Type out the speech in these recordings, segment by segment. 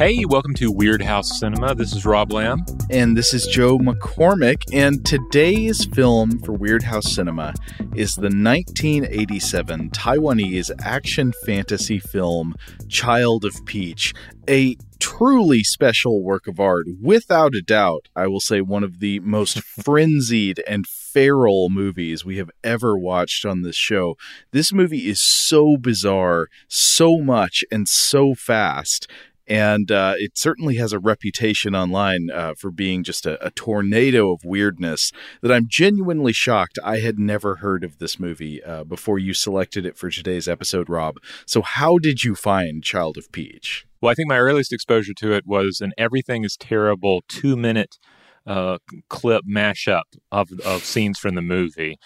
Hey, welcome to Weirdhouse Cinema. This is Rob Lamb. And this is Joe McCormick. And today's film for Weirdhouse Cinema is the 1987 Taiwanese action fantasy film Child of Peach, a truly special work of art. Without a doubt, I will say one of the most frenzied and feral movies we have ever watched on this show. This movie is so bizarre, so much, and so fast and uh, it certainly has a reputation online uh, for being just a, a, tornado of weirdness that I'm genuinely shocked I had never heard of this movie uh, before you selected it for today's episode, Rob. So, how did you find Child of Peach? Well, I think my earliest exposure to it was an Everything is Terrible two minute uh, clip mashup of, of scenes from the movie.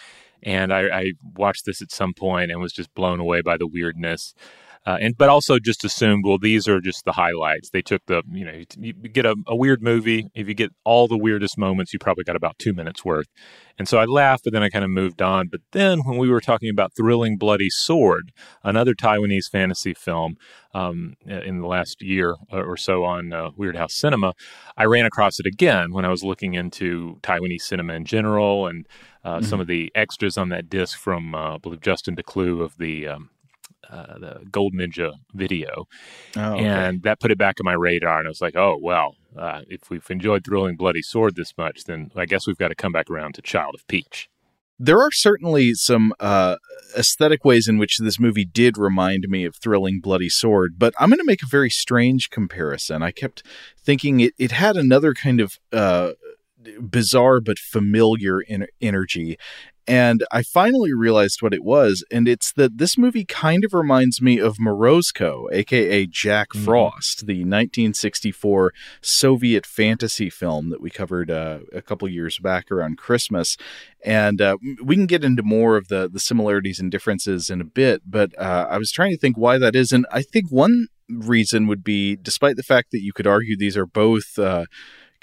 And I, I watched this at some point and was just blown away by the weirdness. Uh, and but also just assumed, well, these are just the highlights. They took the, you know, you get a, a, weird movie. If you get all the weirdest moments, you probably got about two minutes worth. And so I laughed, but then I kind of moved on. But then when we were talking about Thrilling Bloody Sword, another Taiwanese fantasy film um, in the last year or so on uh, Weirdhouse Cinema, I ran across it again when I was looking into Taiwanese cinema in general and uh, mm-hmm. some of the extras on that disc from, uh, I believe, Justin Decloux of the um, uh, the Gold Ninja video, oh, okay. and that put it back on my radar. And I was like, oh well, uh, if we've enjoyed Thrilling Bloody Sword this much, then I guess we've got to come back around to Child of Peach. There are certainly some uh, aesthetic ways in which this movie did remind me of Thrilling Bloody Sword, but I'm going to make a very strange comparison. I kept thinking it, it had another kind of uh, bizarre but familiar in- energy. And I finally realized what it was, and it's that this movie kind of reminds me of Morozko, aka Jack mm-hmm. Frost, the 1964 Soviet fantasy film that we covered uh, a couple years back around Christmas. And uh, we can get into more of the the similarities and differences in a bit, but uh, I was trying to think why that is, and I think one reason would be, despite the fact that you could argue these are both uh,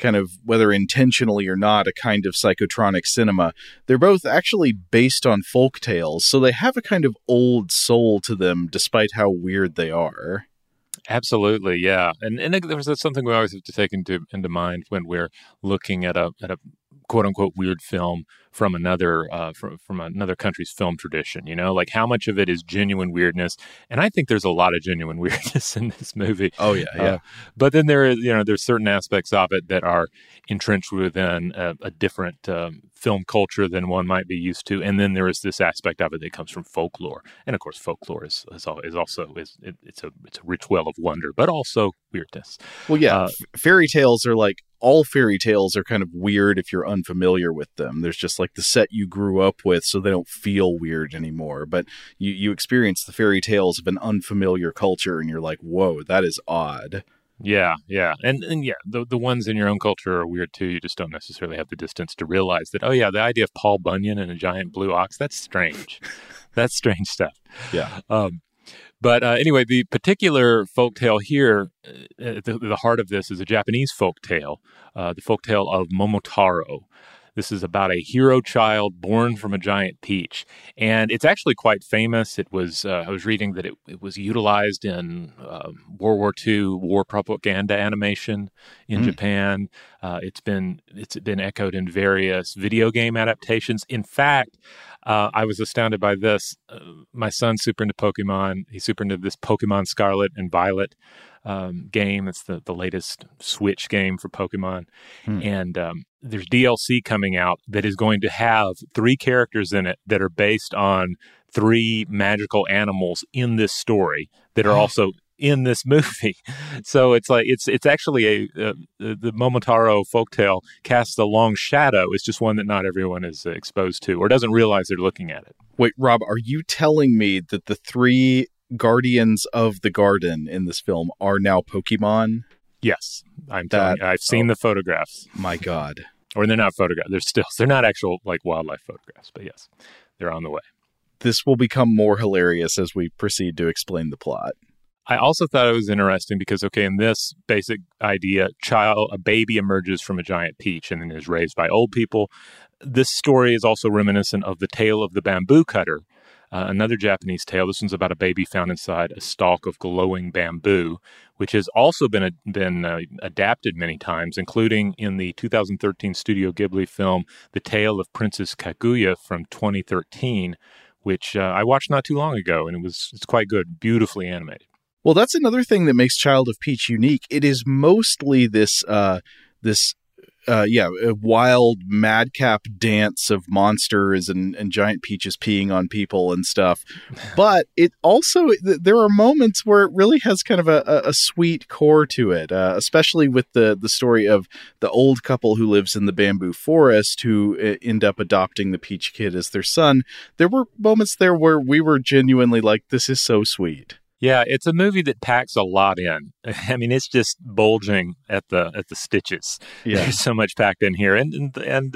kind of whether intentionally or not a kind of psychotronic cinema. They're both actually based on folk tales so they have a kind of old soul to them despite how weird they are. Absolutely, yeah, and and there's something we always have to take into into mind when we're looking at a at a quote unquote weird film from another uh, from from another country's film tradition. You know, like how much of it is genuine weirdness, and I think there's a lot of genuine weirdness in this movie. Oh yeah, yeah. Uh, but then there is you know there's certain aspects of it that are entrenched within a, a different um, film culture than one might be used to, and then there is this aspect of it that comes from folklore, and of course folklore is is, is also is it, it's a it's a rich well of wonder, but also weirdness. Well, yeah, uh, fairy tales are like all fairy tales are kind of weird if you're unfamiliar with them. There's just like the set you grew up with, so they don't feel weird anymore. But you, you experience the fairy tales of an unfamiliar culture, and you're like, whoa, that is odd. Yeah, yeah, and and yeah, the the ones in your own culture are weird too. You just don't necessarily have the distance to realize that. Oh yeah, the idea of Paul Bunyan and a giant blue ox that's strange. that's strange stuff. Yeah. Um, but uh, anyway, the particular folk tale here, uh, at the, the, heart of this, is a Japanese folk tale, uh, the folk tale of Momotaro. This is about a hero child born from a giant peach, and it's actually quite famous. It was uh, I was reading that it, it was utilized in uh, World War II war propaganda animation in mm. Japan. Uh, it's been it's been echoed in various video game adaptations. In fact. Uh, I was astounded by this. Uh, my son's super into Pokemon. He's super into this Pokemon Scarlet and Violet um, game. It's the, the latest Switch game for Pokemon. Hmm. And um, there's DLC coming out that is going to have three characters in it that are based on three magical animals in this story that are also in this movie. So it's like it's it's actually a uh, the Momotaro folktale casts a long shadow. It's just one that not everyone is exposed to or doesn't realize they're looking at it. Wait, Rob, are you telling me that the three guardians of the garden in this film are now Pokemon? Yes, I'm that, telling. I've seen oh, the photographs. My God, or they're not photographs. They're still they're not actual like wildlife photographs, but yes, they're on the way. This will become more hilarious as we proceed to explain the plot. I also thought it was interesting because, okay, in this basic idea, child, a baby emerges from a giant peach and then is raised by old people. This story is also reminiscent of the tale of the bamboo cutter, uh, another Japanese tale. This one's about a baby found inside a stalk of glowing bamboo, which has also been a, been uh, adapted many times, including in the 2013 Studio Ghibli film "The Tale of Princess Kaguya" from 2013, which uh, I watched not too long ago, and it was it's quite good, beautifully animated. Well, that's another thing that makes Child of Peach unique. It is mostly this uh, this uh, yeah, a wild madcap dance of monsters and, and giant peaches peeing on people and stuff. But it also there are moments where it really has kind of a, a sweet core to it, uh, especially with the the story of the old couple who lives in the bamboo forest who uh, end up adopting the peach kid as their son. There were moments there where we were genuinely like, "This is so sweet." Yeah, it's a movie that packs a lot in. I mean, it's just bulging at the at the stitches. Yeah. There's so much packed in here, and and, and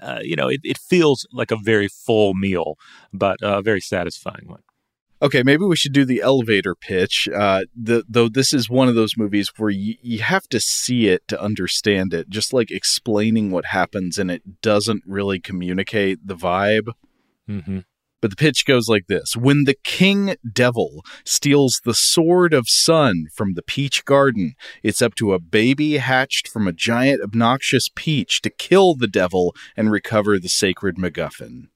uh, you know, it, it feels like a very full meal, but a very satisfying one. Okay, maybe we should do the elevator pitch. Uh, the, though this is one of those movies where you, you have to see it to understand it. Just like explaining what happens and it doesn't really communicate the vibe. Mm-hmm. But the pitch goes like this When the king devil steals the sword of sun from the peach garden, it's up to a baby hatched from a giant obnoxious peach to kill the devil and recover the sacred MacGuffin.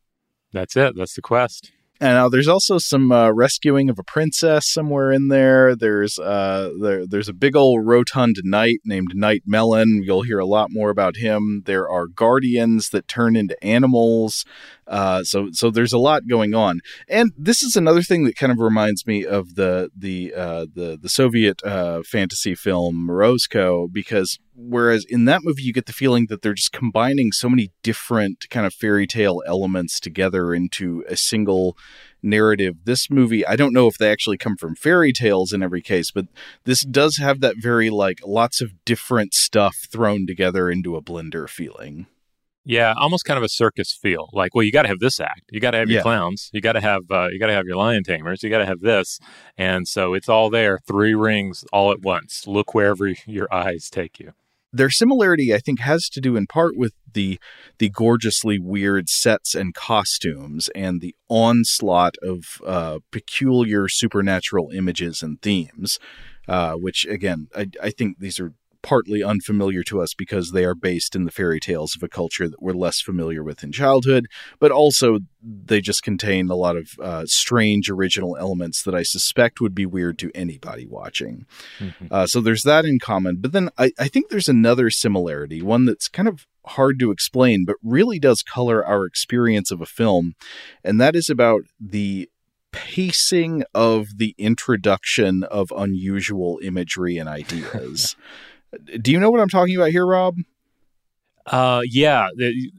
That's it. That's the quest. And now there's also some uh, rescuing of a princess somewhere in there. There's uh, there, there's a big old rotund knight named Knight Melon. You'll hear a lot more about him. There are guardians that turn into animals. Uh, so so there's a lot going on, and this is another thing that kind of reminds me of the the uh, the the Soviet uh, fantasy film Morozko because whereas in that movie you get the feeling that they're just combining so many different kind of fairy tale elements together into a single narrative. This movie, I don't know if they actually come from fairy tales in every case, but this does have that very like lots of different stuff thrown together into a blender feeling. Yeah, almost kind of a circus feel. Like, well, you got to have this act. You got to have your yeah. clowns. You got to have uh, you got to have your lion tamers. You got to have this, and so it's all there. Three rings all at once. Look wherever your eyes take you. Their similarity, I think, has to do in part with the the gorgeously weird sets and costumes and the onslaught of uh, peculiar supernatural images and themes. Uh, which again, I, I think these are partly unfamiliar to us because they are based in the fairy tales of a culture that we're less familiar with in childhood, but also they just contain a lot of uh, strange original elements that I suspect would be weird to anybody watching. Mm-hmm. Uh, so there's that in common. But then I, I think there's another similarity, one that's kind of hard to explain, but really does color our experience of a film, and that is about the pacing of the introduction of unusual imagery and ideas. Do you know what I'm talking about here, Rob? Uh, yeah,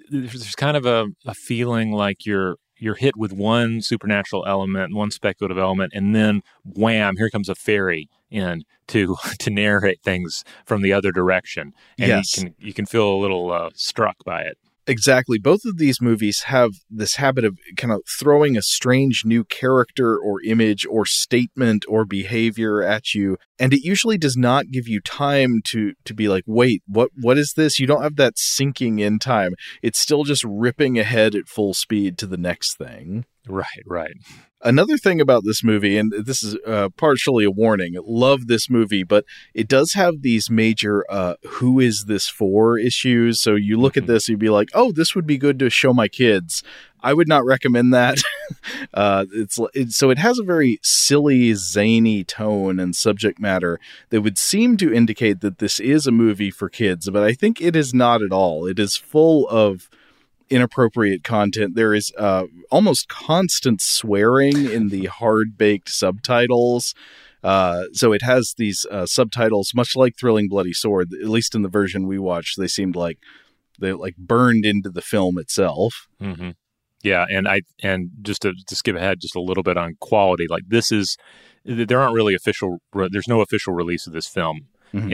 there's kind of a, a feeling like you're you're hit with one supernatural element, one speculative element, and then wham, here comes a fairy in to to narrate things from the other direction, and yes. you can you can feel a little uh, struck by it. Exactly. Both of these movies have this habit of kind of throwing a strange new character or image or statement or behavior at you. And it usually does not give you time to to be like, wait, what what is this? You don't have that sinking in time. It's still just ripping ahead at full speed to the next thing. Right, right. Another thing about this movie, and this is uh, partially a warning, love this movie, but it does have these major uh, who is this for issues. So you look mm-hmm. at this, you'd be like, oh, this would be good to show my kids. I would not recommend that. uh, it's it, so it has a very silly, zany tone and subject matter that would seem to indicate that this is a movie for kids, but I think it is not at all. It is full of inappropriate content. There is uh, almost constant swearing in the hard baked subtitles. Uh, so it has these uh, subtitles, much like Thrilling Bloody Sword. At least in the version we watched, they seemed like they like burned into the film itself. Mm-hmm. Yeah, and I and just to, to skip ahead just a little bit on quality, like this is there aren't really official. There's no official release of this film mm-hmm.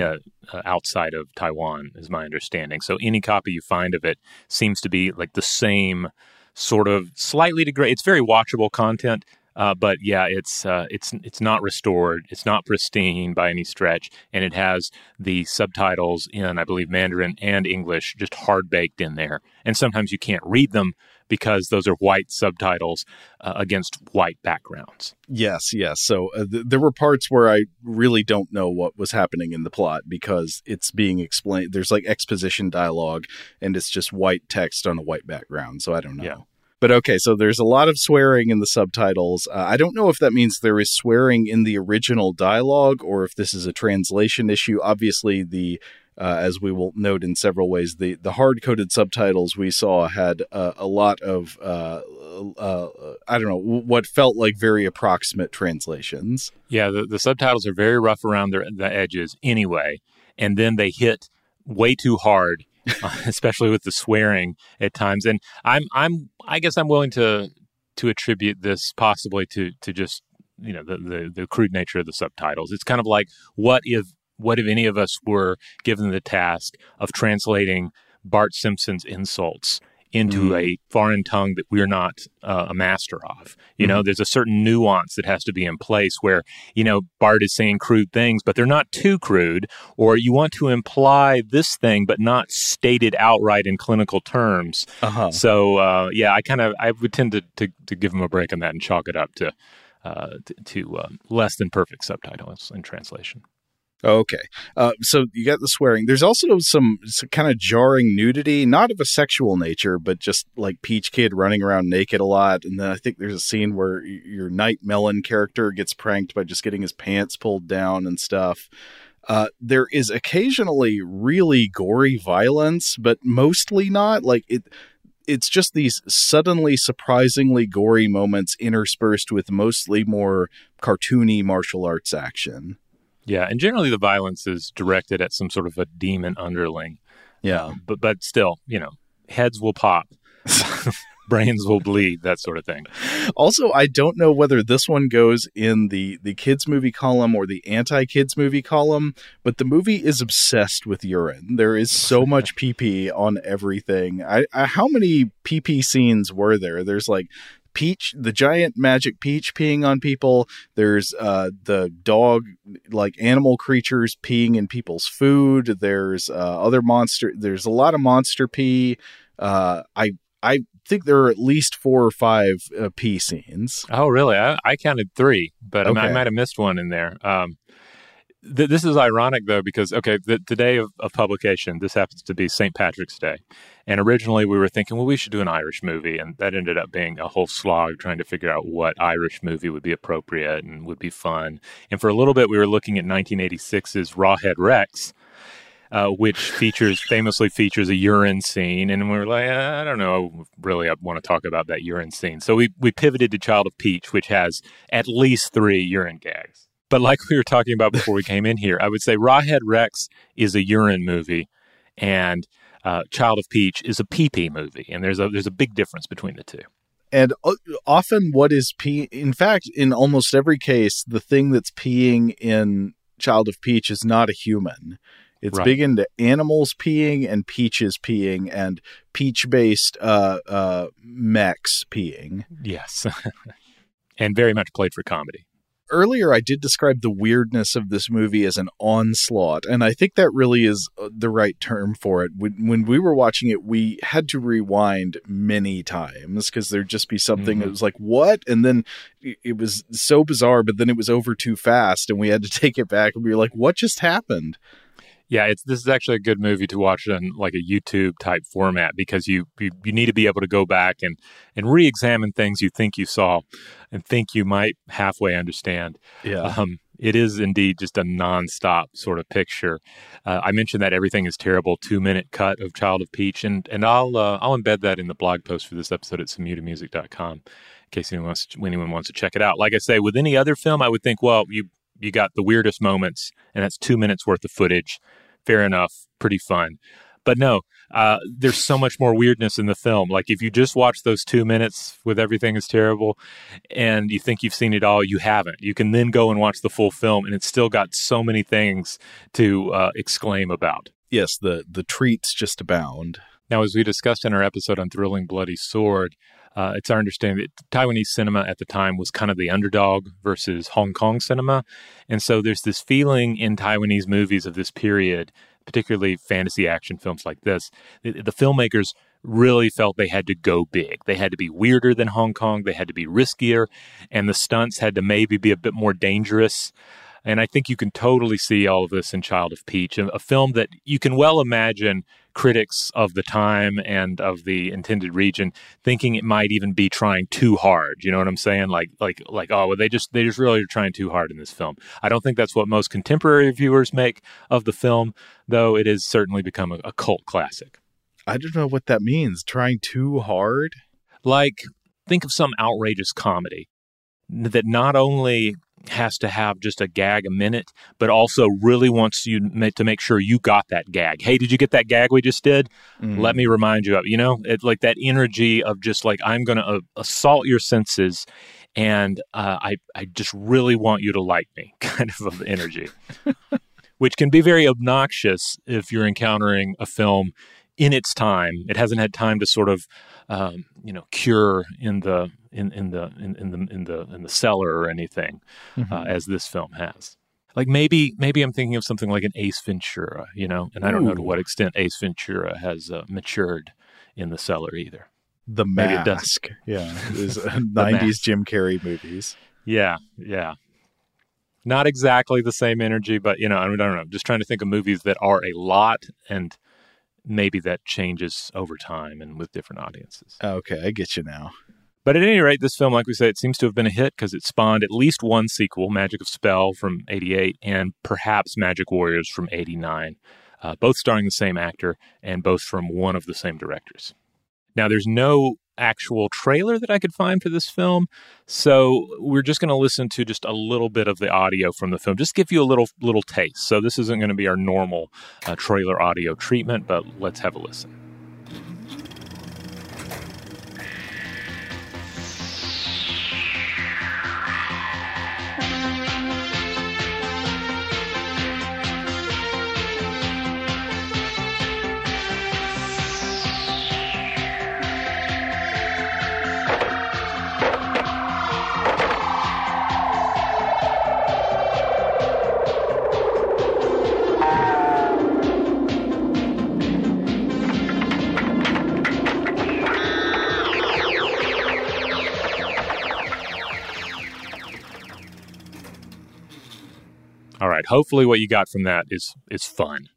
uh, outside of Taiwan, is my understanding. So any copy you find of it seems to be like the same sort of slightly degraded. It's very watchable content, uh, but yeah, it's uh, it's it's not restored. It's not pristine by any stretch, and it has the subtitles in, I believe, Mandarin and English just hard baked in there. And sometimes you can't read them because those are white subtitles uh, against white backgrounds. Yes, yes. So uh, th- there were parts where I really don't know what was happening in the plot because it's being explained. There's like exposition dialogue, and it's just white text on a white background. So I don't know. Yeah. But okay, so there's a lot of swearing in the subtitles. Uh, I don't know if that means there is swearing in the original dialogue or if this is a translation issue. Obviously, the uh, as we will note in several ways, the the hard coded subtitles we saw had uh, a lot of uh, uh, I don't know what felt like very approximate translations. Yeah, the, the subtitles are very rough around the edges anyway, and then they hit way too hard, especially with the swearing at times. And I'm I'm I guess I'm willing to to attribute this possibly to to just you know the, the, the crude nature of the subtitles. It's kind of like what if what if any of us were given the task of translating Bart Simpson's insults into mm. a foreign tongue that we're not uh, a master of. You mm. know, there's a certain nuance that has to be in place where, you know, Bart is saying crude things, but they're not too crude, or you want to imply this thing, but not state it outright in clinical terms. Uh-huh. So, uh, yeah, I kind of, I would tend to, to, to, give him a break on that and chalk it up to, uh, to, to uh, less than perfect subtitles and translation. Okay. Uh, so you got the swearing. There's also some, some, kind of jarring nudity, not of a sexual nature, but just like Peach Kid running around naked a lot. And then I think there's a scene where your Night Melon character gets pranked by just getting his pants pulled down and stuff. Uh, there is occasionally really gory violence, but mostly not. Like it, it's just these suddenly surprisingly gory moments interspersed with mostly more cartoony martial arts action. Yeah, and generally the violence is directed at some sort of a demon underling. Yeah, um, but but still, you know, heads will pop. brains will bleed that sort of thing also i don't know whether this one goes in the the kids movie column or the anti kids movie column but the movie is obsessed with urine there is so much pp on everything I, I how many pp scenes were there there's like Peach, the giant magic Peach peeing on people. There's uh, the dog, like animal creatures peeing in people's food. There's uh, other monster. There's a lot of monster pee. Uh, I I think there are at least four or five uh, pee scenes. Oh, really? I, I counted three, but okay. I, I might have missed one in there. Um, th- this is ironic though because okay, the, the day of, of publication, this happens to be St. Patrick's Day, and originally we were thinking, well, we should do an Irish movie, and that ended up being a whole slog trying to figure out what Irish movie would be appropriate and would be fun. And for a little bit, we were looking at 1986's Rawhead Rex. Uh, which features famously features a urine scene, and we were like, I don't know, really, I want to talk about that urine scene. So we we pivoted to Child of Peach, which has at least three urine gags. But like we were talking about before we came in here, I would say Rawhead Rex is a urine movie, and uh, Child of Peach is a pee pee movie, and there's a there's a big difference between the two. And uh, often, what is pee? In fact, in almost every case, the thing that's peeing in Child of Peach is not a human. It's Right. big into animals peeing and peaches peeing and peach based uh, uh, mechs peeing. Yes, and very much played for comedy. Earlier I did describe the weirdness of this movie as an onslaught, and I think that really is uh, the right term for it. When, when we were watching it, we had to rewind many times because there'd just be something that was like, "What?" and then it it was so bizarre, but then it was over too fast, and we had to take it back, and we were like, "What just happened?" Yeah, it's this is actually a good movie to watch in like a YouTube type format because you, you you need to be able to go back and and re-examine things you think you saw and think you might halfway understand. Yeah, Um, it is indeed just a nonstop sort of picture. Uh, I mentioned that everything is terrible two minute cut of Child of Peach, and and I'll uh, I'll embed that in the blog post for this episode at samutamusic.com in case anyone wants to, anyone wants to check it out. Like I say, with any other film, I would think, well, you you got the weirdest moments, and that's two minutes worth of footage. Fair enough, pretty fun. But no, uh, there's so much more weirdness in the film. Like if you just watch those two minutes with everything is terrible, and you think you've seen it all, you haven't. You can then go and watch the full film, and it's still got so many things to uh, exclaim about. yes, the the treats just abound. Now, as we discussed in our episode on Thrilling Bloody Sword, uh, it's our understanding that Taiwanese cinema at the time was kind of the underdog versus Hong Kong cinema. And so there's this feeling in Taiwanese movies of this period, particularly fantasy action films like this, the, the filmmakers really felt they had to go big. They had to be weirder than Hong Kong, they had to be riskier, and the stunts had to maybe be a bit more dangerous. And I think you can totally see all of this in Child of Peach, a, a film that you can well imagine critics of the time and of the intended region thinking it might even be trying too hard. You know what I'm saying? Like, like, like, oh, well, they just they just really are trying too hard in this film. I don't think that's what most contemporary viewers make of the film, though it has certainly become a, a cult classic. I don't know what that means. Trying too hard. Like, think of some outrageous comedy that not only has to have just a gag a minute, but also really wants you to make sure you got that gag. Hey, did you get that gag we just did? Let me remind you of. You know, it's like that energy of just like I'm going to uh, assault your senses, and uh, I I just really want you to like me, kind of of energy, which can be very obnoxious if you're encountering a film in its time. It hasn't had time to sort of um, you know cure in the in, in the in, in the in the in the cellar or anything uh, as this film has. Like maybe maybe I'm thinking of something like an Ace Ventura, you know, and I don't know to what extent Ace Ventura has uh, matured in the cellar either. The Maybe it doesn't. mask. Yeah, is nineties Jim Carrey movies. Yeah, yeah. Not exactly the same energy, but you know, I don't know. Just trying to think of movies that are a lot, and maybe that changes over time and with different audiences. Okay, I get you now. But at any rate, this film, like we said, it seems to have been a hit because it spawned at least one sequel, Magic of Spell from 88 and perhaps Magic Warriors from 89, uh, both starring the same actor and both from one of the same directors. Now, there's no actual trailer that I could find for this film, so we're just going to listen to just a little bit of the audio from the film, just give you a little little taste. So this isn't going to be our normal uh, trailer audio treatment, but let's have a listen. Hopefully, what you got from that is is fun.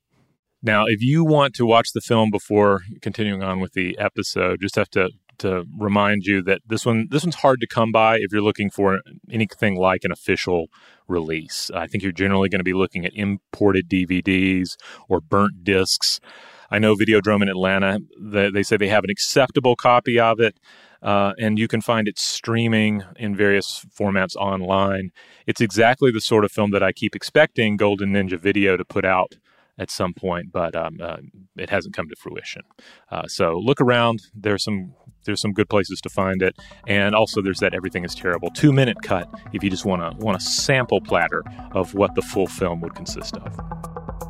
Now, if you want to watch the film before continuing on with the episode, just have to to remind you that this one this one's hard to come by if you're looking for anything like an official release. I think you're generally going to be looking at imported DVDs or burnt discs. I know Videodrome in Atlanta, they, they say they have an acceptable copy of it. Uh, and you can find it streaming in various formats online. It's exactly the sort of film that I keep expecting Golden Ninja Video to put out at some point, but um, uh, it hasn't come to fruition. Uh, so look around. There's some there's some good places to find it, and also there's that everything is terrible two minute cut if you just want to want a sample platter of what the full film would consist of.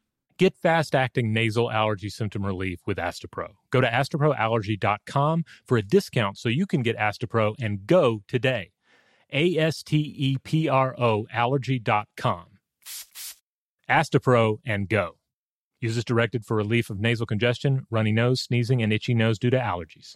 Get fast acting nasal allergy symptom relief with Astepro. Go to asteproallergy.com for a discount so you can get Astepro and go today. A S T E P R O allergy.com. Astepro and go. Use as directed for relief of nasal congestion, runny nose, sneezing, and itchy nose due to allergies.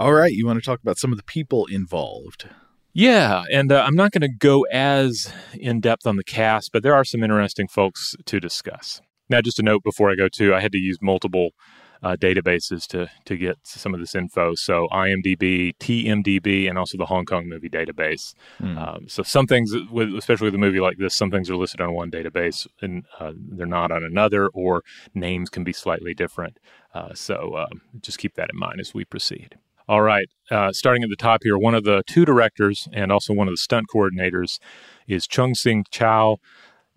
All right, you want to talk about some of the people involved? Yeah, and uh, I'm not going to go as in depth on the cast, but there are some interesting folks to discuss. Now, just a note before I go to, I had to use multiple uh, databases to to get some of this info. So IMDb, TMDB, and also the Hong Kong Movie Database. Mm. Um, so some things, with, especially with a movie like this, some things are listed on one database and uh, they're not on another, or names can be slightly different. Uh, so um, just keep that in mind as we proceed. All right, uh, starting at the top here, one of the two directors and also one of the stunt coordinators is Chung Sing Chow.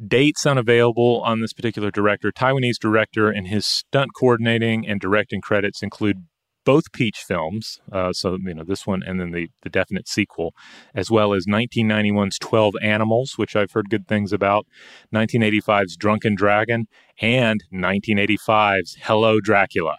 Dates unavailable on this particular director. Taiwanese director and his stunt coordinating and directing credits include both Peach films, uh, so you know this one and then the the definite sequel, as well as 1991's 12 Animals, which I've heard good things about, 1985's Drunken Dragon, and 1985's Hello Dracula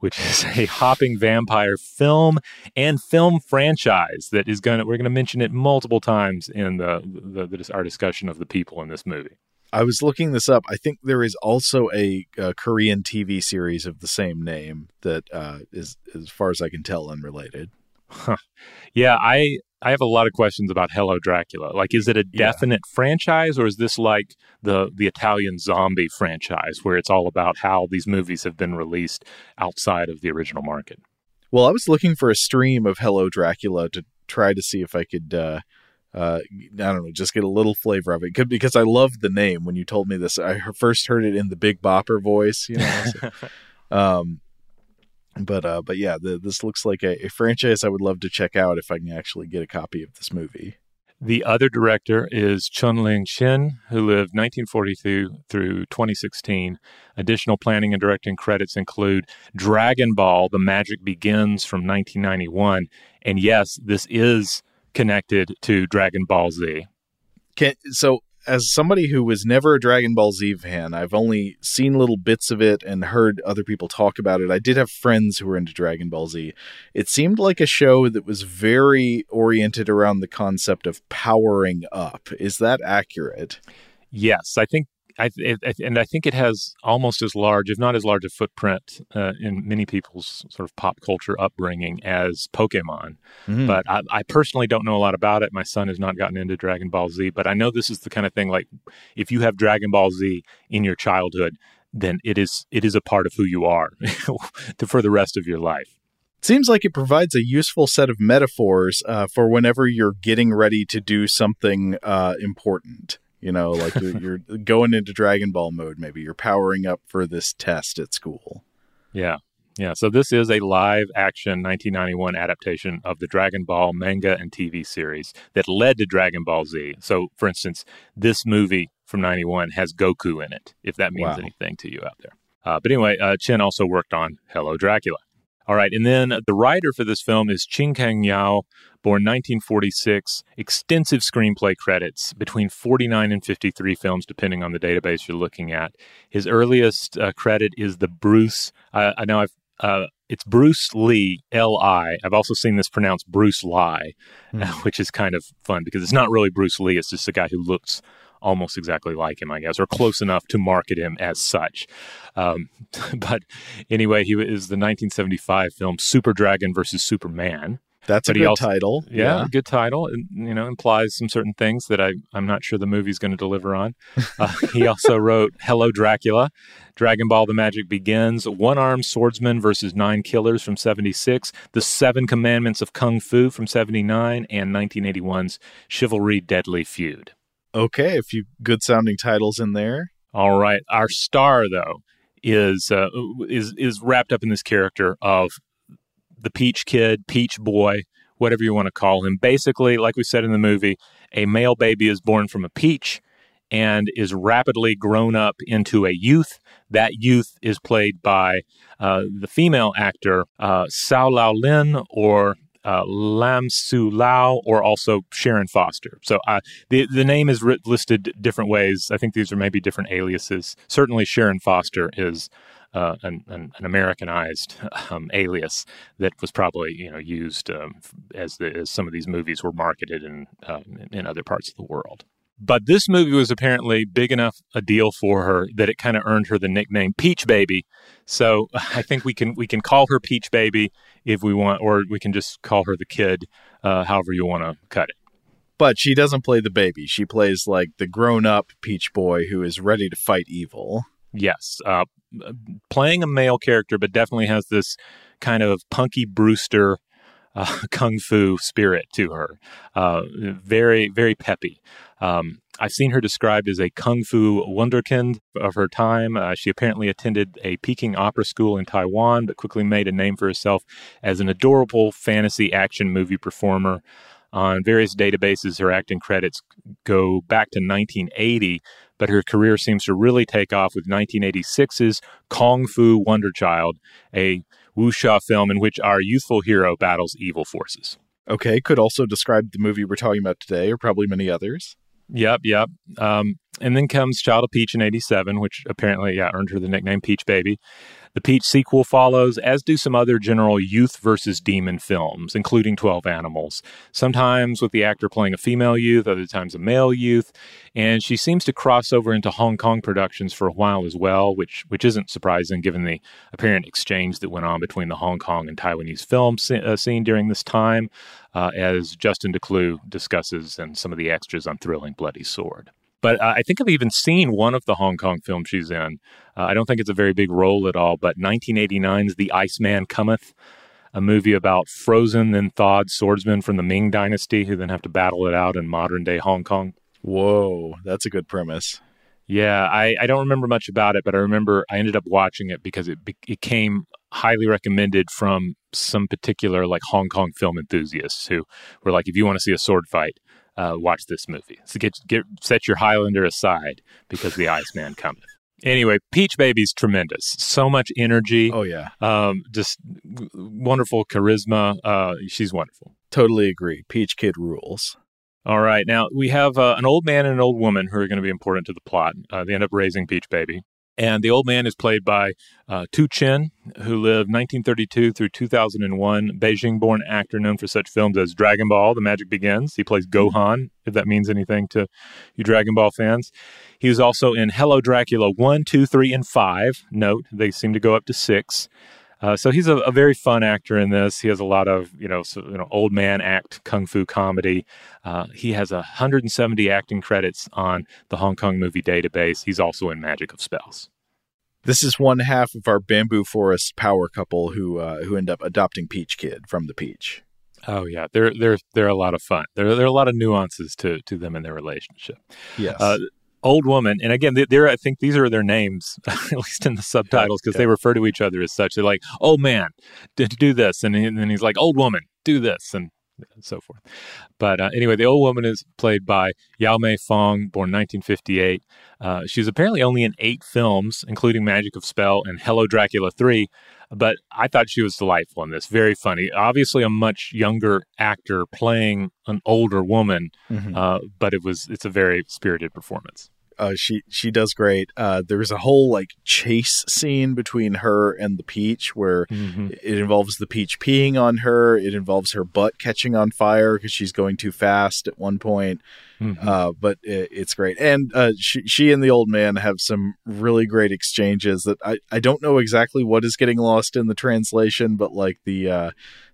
which is a hopping vampire film and film franchise that is going to, we're going to mention it multiple times in the, the, the, our discussion of the people in this movie. I was looking this up. I think there is also a, a Korean TV series of the same name that uh, is, as far as I can tell, unrelated. Huh. Yeah, I I have a lot of questions about Hello Dracula. Like, is it a definite yeah. franchise, or is this like the the Italian zombie franchise, where it's all about how these movies have been released outside of the original market? Well, I was looking for a stream of Hello Dracula to try to see if I could uh, uh, I don't know, just get a little flavor of it because I loved the name when you told me this. I first heard it in the Big Bopper voice, you know. so- um, but uh, but yeah, the, this looks like a, a franchise I would love to check out if I can actually get a copy of this movie. The other director is Chun Ling Shin, who lived 1942 through 2016. Additional planning and directing credits include Dragon Ball: The Magic Begins from 1991, and yes, this is connected to Dragon Ball Z. Can so as somebody who was never a Dragon Ball Z fan, I've only seen little bits of it and heard other people talk about it. I did have friends who were into Dragon Ball Z. It seemed like a show that was very oriented around the concept of powering up. Is that accurate? Yes, I think. I, it, and I think it has almost as large, if not as large, a footprint uh, in many people's sort of pop culture upbringing as Pokemon. Hmm. But I, I personally don't know a lot about it. My son has not gotten into Dragon Ball Z, but I know this is the kind of thing like if you have Dragon Ball Z in your childhood, then it is it is a part of who you are for the rest of your life. Seems like it provides a useful set of metaphors uh, for whenever you're getting ready to do something uh, important. You know, like you're, you're going into Dragon Ball mode. Maybe you're powering up for this test at school. Yeah. Yeah, so this is a live action 1991 adaptation of the Dragon Ball manga and TV series that led to Dragon Ball Z. So, for instance, this movie from 91 has Goku in it, if that means Wow. anything to you out there. Uh, but anyway, uh, Chen also worked on Hello Dracula. All right, and then the writer for this film is Ching Kang Yao, born 1946. Extensive screenplay credits, between 49 and 53 films, depending on the database you're looking at. His earliest uh, credit is the Bruce. Uh, I know I've uh, it's Bruce Li L I. I've also seen this pronounced Bruce Lie, which is kind of fun because it's not really Bruce Lee. It's just a guy who looks almost exactly like him, I guess, or close enough to market him as such. Um, but anyway, he is the 1975 film Super Dragon versus Superman. That's a But he good also- title. Yeah, good title. and, You know, implies some certain things that I, I'm not sure the movie's going to deliver on. Uh, he also wrote Hello Dracula, Dragon Ball The Magic Begins, One Armed Swordsman versus Nine Killers from 76, The Seven Commandments of Kung Fu from 79, and 1981's Chivalry Deadly Feud. Okay, a few good sounding titles in there. All right, our star though is uh, is is wrapped up in this character of the Peach Kid, Peach Boy, whatever you want to call him. Basically, like we said in the movie, a male baby is born from a peach and is rapidly grown up into a youth. That youth is played by uh, the female actor uh, Sao Lao Lin or uh, Lam Su Lao or also Sharon Foster. So uh, the the name is listed different ways. I think these are maybe different aliases. Certainly, Sharon Foster is uh, an, an, an Americanized um, alias that was probably you know used um, as the, as some of these movies were marketed in uh, in other parts of the world. But this movie was apparently big enough a deal for her that it kind of earned her the nickname Peach Baby. So I think we can we can call her Peach Baby if we want, or we can just call her the kid, uh, however you want to cut it. But she doesn't play the baby. She plays like the grown up Peach Boy who is ready to fight evil. Yes, uh, playing a male character, but definitely has this kind of punky Brewster uh, kung fu spirit to her. Uh, very, very peppy. Um, I've seen her described as a kung fu wunderkind of her time. Uh, she apparently attended a Peking opera school in Taiwan, but quickly made a name for herself as an adorable fantasy action movie performer. On various databases, her acting credits go back to 1980, but her career seems to really take off with 1986's Kung Fu Wonder Child, a wuxia film in which our youthful hero battles evil forces. Okay, could also describe the movie we're talking about today, or probably many others. Yep, yep. Um, and then comes Child of Peach in 87, which apparently yeah, earned her the nickname Peach Baby. The Peach sequel follows, as do some other general youth versus demon films, including 12 Animals. Sometimes with the actor playing a female youth, other times a male youth. And she seems to cross over into Hong Kong productions for a while as well, which, which isn't surprising given the apparent exchange that went on between the Hong Kong and Taiwanese film sce- uh, scene during this time, uh, as Justin Decloux discusses and some of the extras on Thrilling Bloody Sword. But uh, I think I've even seen one of the Hong Kong films she's in. Uh, I don't think it's a very big role at all, but 1989's The Iceman Cometh. a movie about frozen and thawed swordsmen from the Ming Dynasty who then have to battle it out in modern day Hong Kong. Whoa, that's a good premise. Yeah, I, I don't remember much about it, but I remember I ended up watching it because it it came highly recommended from some particular like Hong Kong film enthusiasts who were like, if you want to see a sword fight, uh, watch this movie. So get get set your Highlander aside because the Iceman cometh. Anyway, Peach Baby's tremendous. So much energy. Oh yeah, um, just wonderful charisma. Uh, she's wonderful. Totally agree. Peach Kid rules. All right. Now we have uh, an old man and an old woman who are going to be important to the plot. Uh, they end up raising Peach Baby. And the old man is played by uh, Tu Chen, who lived 1932 through 2001, Beijing born actor known for such films as Dragon Ball, The Magic Begins. He plays Gohan, if that means anything to you Dragon Ball fans. He was also in Hello Dracula 1, 2, 3, and 5. Note, they seem to go up to 6. Uh, so he's a, a, very fun actor in this. He has a lot of you know, so, you know old man act kung fu comedy. Uh, he has 170 acting credits on the Hong Kong Movie Database. He's also in Magic of Spells. This is one half of our bamboo forest power couple who uh, who end up adopting Peach Kid from the Peach. Oh yeah, they're they're they're a lot of fun. There there are a lot of nuances to to them in their relationship. Yes. Uh, old woman and again they're i think these are their names at least in the subtitles because yeah. they refer to each other as such they're like oh man did do this and, then he's like old woman do this and so forth but uh, anyway the old woman is played by yao mei fong born 1958 uh, she's apparently only in eight films including magic of spell and hello dracula 3 but I thought she was delightful in this. Very funny. Obviously, a much younger actor playing an older woman, mm-hmm. uh, but it was it's a very spirited performance. Uh, she she does great. Uh, there's a whole like chase scene between her and the peach where mm-hmm. it involves the peach peeing on her. It involves her butt catching on fire because she's going too fast at one point. Mm-hmm. Uh, but it, it's great, and uh, she she and the old man have some really great exchanges that I I don't know exactly what is getting lost in the translation, but like the uh,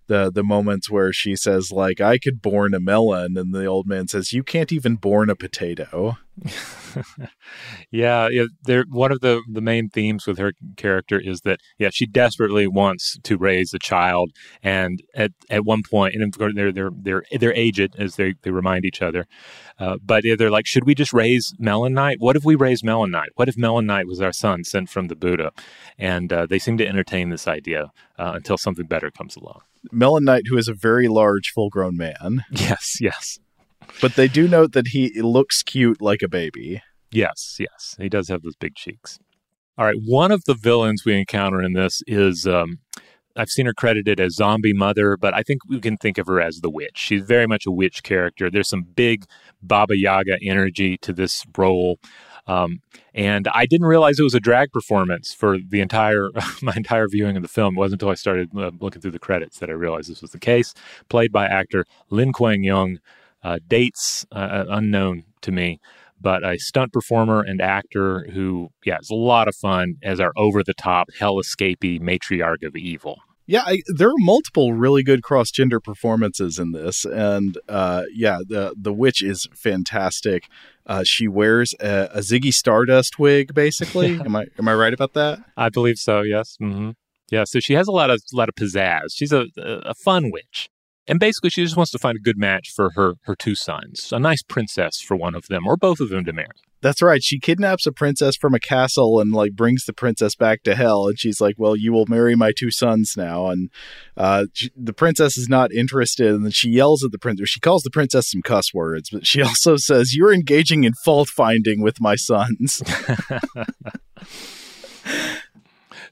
the the moments where she says like I could born a melon and the old man says you can't even born a potato. yeah, yeah. There, one of the the main themes with her character is that yeah, she desperately wants to raise a child, and at at one point, and they're they're they're they're aged as they they remind each other, uh, but they're like, should we just raise Melon Knight? What if we raise Melon Knight? What if Melon Knight was our son sent from the Buddha? And uh, they seem to entertain this idea uh, until something better comes along. Melon Knight, who is a very large, full grown man. Yes, yes. But they do note that he looks cute like a baby. Yes, yes. He does have those big cheeks. All right. One of the villains we encounter in this is um, I've seen her credited as Zombie Mother, but I think we can think of her as the witch. She's very much a witch character. There's some big Baba Yaga energy to this role. Um, and I didn't realize it was a drag performance for the entire my entire viewing of the film. It wasn't until I started uh, looking through the credits that I realized this was the case. Played by actor Lin Kuang Yeung, uh, dates uh, uh, unknown to me, but a stunt performer and actor who, yeah, is a lot of fun as our over the top, hell escapee matriarch of evil. Yeah, I, there are multiple really good cross gender performances in this, and uh, yeah, the the witch is fantastic. Uh, she wears a, a, Ziggy Stardust wig, basically. Am I am I right about that? I believe so. Yes. Mm-hmm. Yeah. So she has a lot of a lot of pizzazz. She's a a fun witch. And basically, she just wants to find a good match for her her two sons, a nice princess for one of them, or both of them to marry. That's right. She kidnaps a princess from a castle and like brings the princess back to hell. And she's like, "Well, you will marry my two sons now." And uh, she, the princess is not interested, and then she yells at the princess. She calls the princess some cuss words, but she also says, "You're engaging in fault finding with my sons."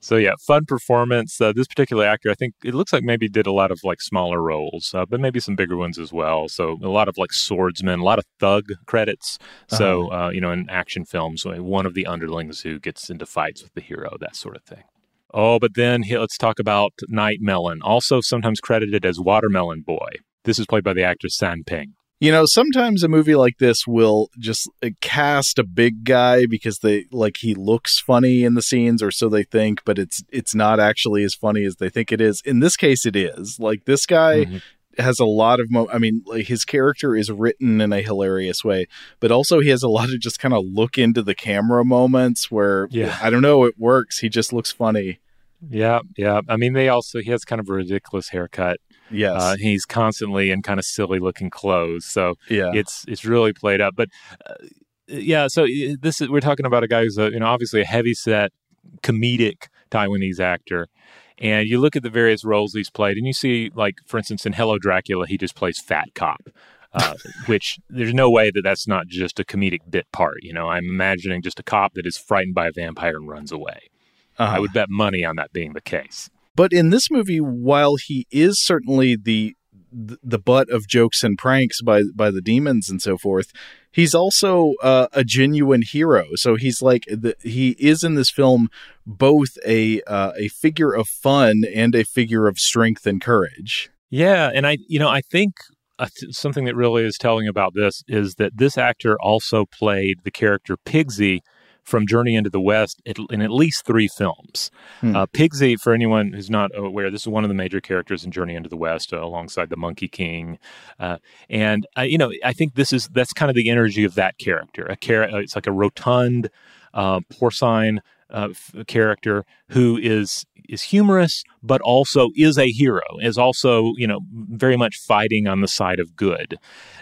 So yeah, fun performance. Uh, this particular actor, I think it looks like maybe did a lot of like smaller roles, uh, but maybe some bigger ones as well. So a lot of like swordsmen, a lot of thug credits. So uh-huh. uh, you know, in action films, one of the underlings who gets into fights with the hero, that sort of thing. Oh, but then let's talk about Night Melon, also sometimes credited as Watermelon Boy. This is played by the actor San Ping. You know, sometimes a movie like this will just uh, cast a big guy because they like he looks funny in the scenes or so they think, but it's it's not actually as funny as they think it is. In this case it is. Like this guy mm-hmm has a lot of mo- I mean like his character is written in a hilarious way but also he has a lot of just kind of look into the camera moments where yeah I don't know it works he just looks funny Yeah, yeah. I mean, they also he has kind of a ridiculous haircut. Yes. Uh, he's constantly in kind of silly looking clothes, so yeah. it's it's really played up. But uh, yeah, so uh, this is we're talking about a guy who's a, you know obviously a heavy set comedic Taiwanese actor. And you look at the various roles he's played, and you see, like, for instance, in Hello Dracula, he just plays fat cop. Uh, which there's no way that that's not just a comedic bit part. You know, I'm imagining just a cop that is frightened by a vampire and runs away. Uh-huh. I would bet money on that being the case. But in this movie, while he is certainly the the butt of jokes and pranks by by the demons and so forth, he's also uh, a genuine hero. So he's like the, he is in this film both a uh, a figure of fun and a figure of strength and courage. Yeah, and I you know I think uh, something that really is telling about this is that this actor also played the character Pigsy from Journey into the West in at least three films. Hmm. Uh, Pigsy, for anyone who's not aware, this is one of the major characters in Journey into the West, uh, alongside the Monkey King. Uh, and uh, you know, I think this is that's kind of the energy of that character. A char- uh, it's like a rotund, uh, porcine f- character who is is humorous, but also is a hero. Is also you know very much fighting on the side of good.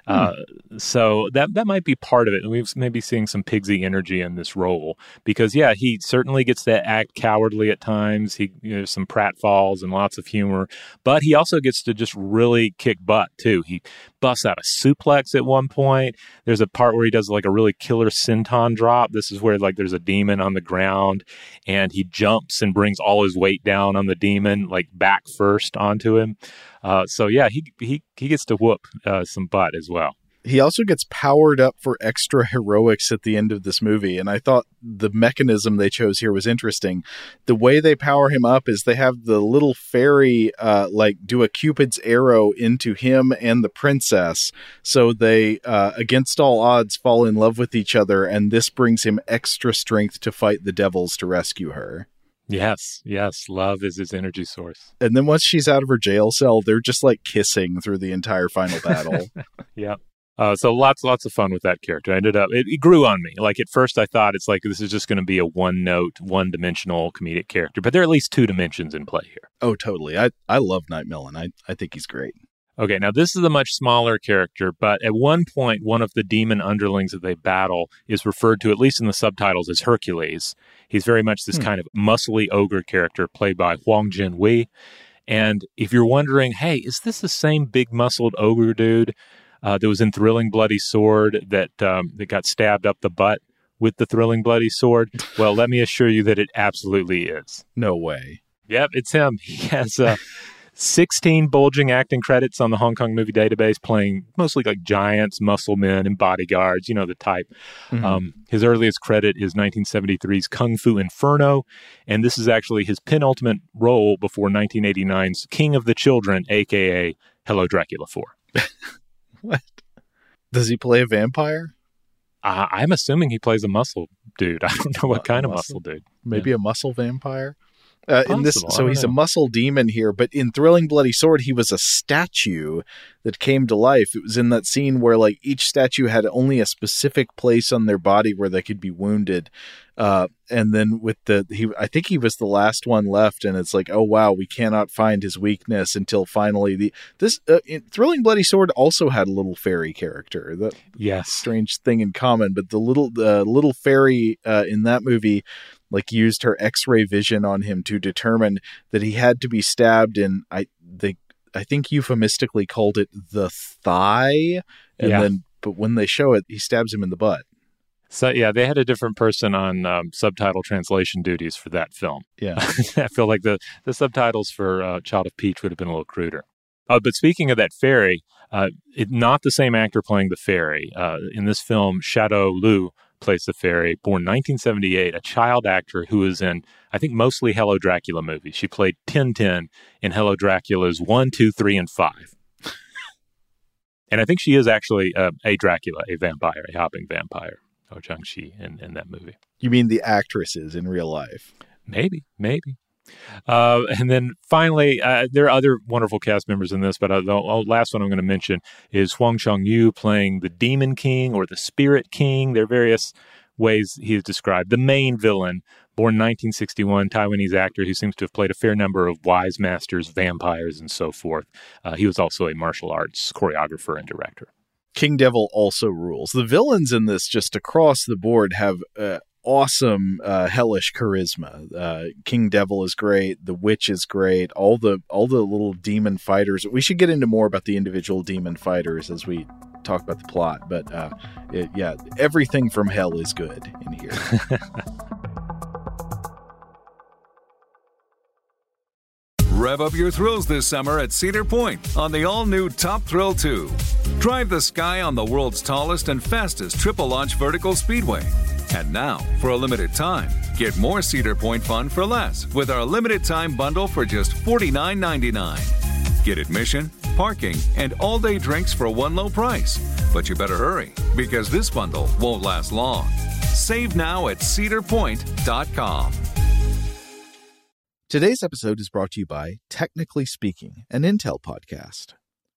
Hmm. Uh, so that that might be part of it. We've maybe seeing some Pigsy energy in this role because yeah, he certainly gets to act cowardly at times. He you know, some pratfalls and lots of humor, but he also gets to just really kick butt too. He busts out a suplex at one point. There's a part where he does like a really killer senton drop. This is where like there's a demon on the ground and he jumps and brings all his weight down on the demon like back first onto him. Uh, so yeah, he he he gets to whoop uh, some butt as well. He also gets powered up for extra heroics at the end of this movie, and I thought the mechanism they chose here was interesting. The way they power him up is they have the little fairy uh, like do a cupid's arrow into him and the princess, so they uh, against all odds fall in love with each other, and this brings him extra strength to fight the devils to rescue her. Yes, yes. Love is his energy source. And then once she's out of her jail cell, they're just like kissing through the entire final battle. yeah. Uh, so lots, lots of fun with that character. I ended up, it, it grew on me. Like at first, I thought it's like this is just going to be a one note, one dimensional comedic character, but there are at least two dimensions in play here. Oh, totally. I I love Night Melon. I I think he's great. Okay, now this is a much smaller character, but at one point, one of the demon underlings that they battle is referred to, at least in the subtitles, as Hercules. He's very much this hmm. kind of muscly ogre character played by Huang Jin Wei. And if you're wondering, hey, is this the same big muscled ogre dude uh, that was in Thrilling Bloody Sword that um, that got stabbed up the butt with the Thrilling Bloody Sword? Well, let me assure you that it absolutely is. No way. Yep, it's him. He has uh, 16 bulging acting credits on the Hong Kong movie database, playing mostly like giants, muscle men, and bodyguards, you know, the type. Mm-hmm. Um, his earliest credit is 1973's Kung Fu Inferno, and this is actually his penultimate role before 1989's King of the Children, aka Hello Dracula 4. what? Does he play a vampire? Uh, I'm assuming he plays a muscle dude. I don't know what kind of muscle dude. Maybe yeah. a muscle vampire. Uh, in this, so he's know. a muscle demon here, but in Thrilling Bloody Sword, he was a statue that came to life. It was in that scene where like each statue had only a specific place on their body where they could be wounded. Uh, and then with the he, I think he was the last one left, and it's like, oh wow, we cannot find his weakness until finally the this uh, in, Thrilling Bloody Sword also had a little fairy character. That yes, strange thing in common, but the little the little fairy uh, in that movie like used her x-ray vision on him to determine that he had to be stabbed in I they I think euphemistically called it the thigh and yeah. then but when they show it he stabs him in the butt. So yeah, they had a different person on um, subtitle translation duties for that film. Yeah, I feel like the the subtitles for uh, Child of Peach would have been a little cruder. Uh, but speaking of that fairy, uh, it, not the same actor playing the fairy uh, in this film. Shadow Lu plays the fairy, born 1978, a child actor who is in, I think, mostly Hello Dracula movies. She played Tintin in Hello Dracula's 1, 2, 3, and 5. and I think she is actually uh, a Dracula, a vampire, a hopping vampire, Oh Chang-chi in, in that movie. You mean the actresses in real life? Maybe, maybe. Uh, and then finally, uh, there are other wonderful cast members in this, but uh, the last one I'm going to mention is Huang Chong Yu playing the Demon King or the Spirit King. There are various ways he is described. The main villain, born 1961, Taiwanese actor who seems to have played a fair number of wise masters, vampires, and so forth. Uh, he was also a martial arts choreographer and director. King Devil also rules. The villains in this, just across the board, have uh, awesome uh, hellish charisma. Uh, King Devil is great. The Witch is great. All the all the little demon fighters. We should get into more about the individual demon fighters as we talk about the plot. But uh, it, yeah, everything from hell is good in here. Rev up your thrills this summer at Cedar Point on the all new Top Thrill 2. Drive the sky on the world's tallest and fastest triple launch vertical speedway. And now, for a limited time, get more Cedar Point fun for less with our limited time bundle for just $49.99. Get admission, parking, and all day drinks for one low price. But you better hurry because this bundle won't last long. Save now at cedarpoint.com. Today's episode is brought to you by Technically Speaking, an Intel podcast.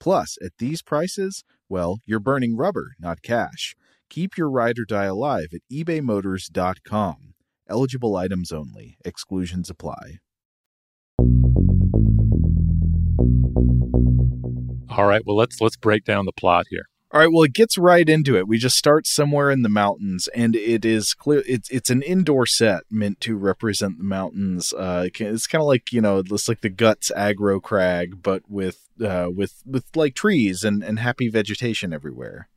Plus, at these prices, well, you're burning rubber, not cash. Keep your ride or die alive at ebaymotors.com. Eligible items only. Exclusions apply. All right, well let's let's break down the plot here. All right, well, it gets right into it. We just start somewhere in the mountains, and it is clear it's it's an indoor set meant to represent the mountains. Uh, it's kind of like you know, it's like the guts aggro crag, but with uh, with with like trees and and happy vegetation everywhere.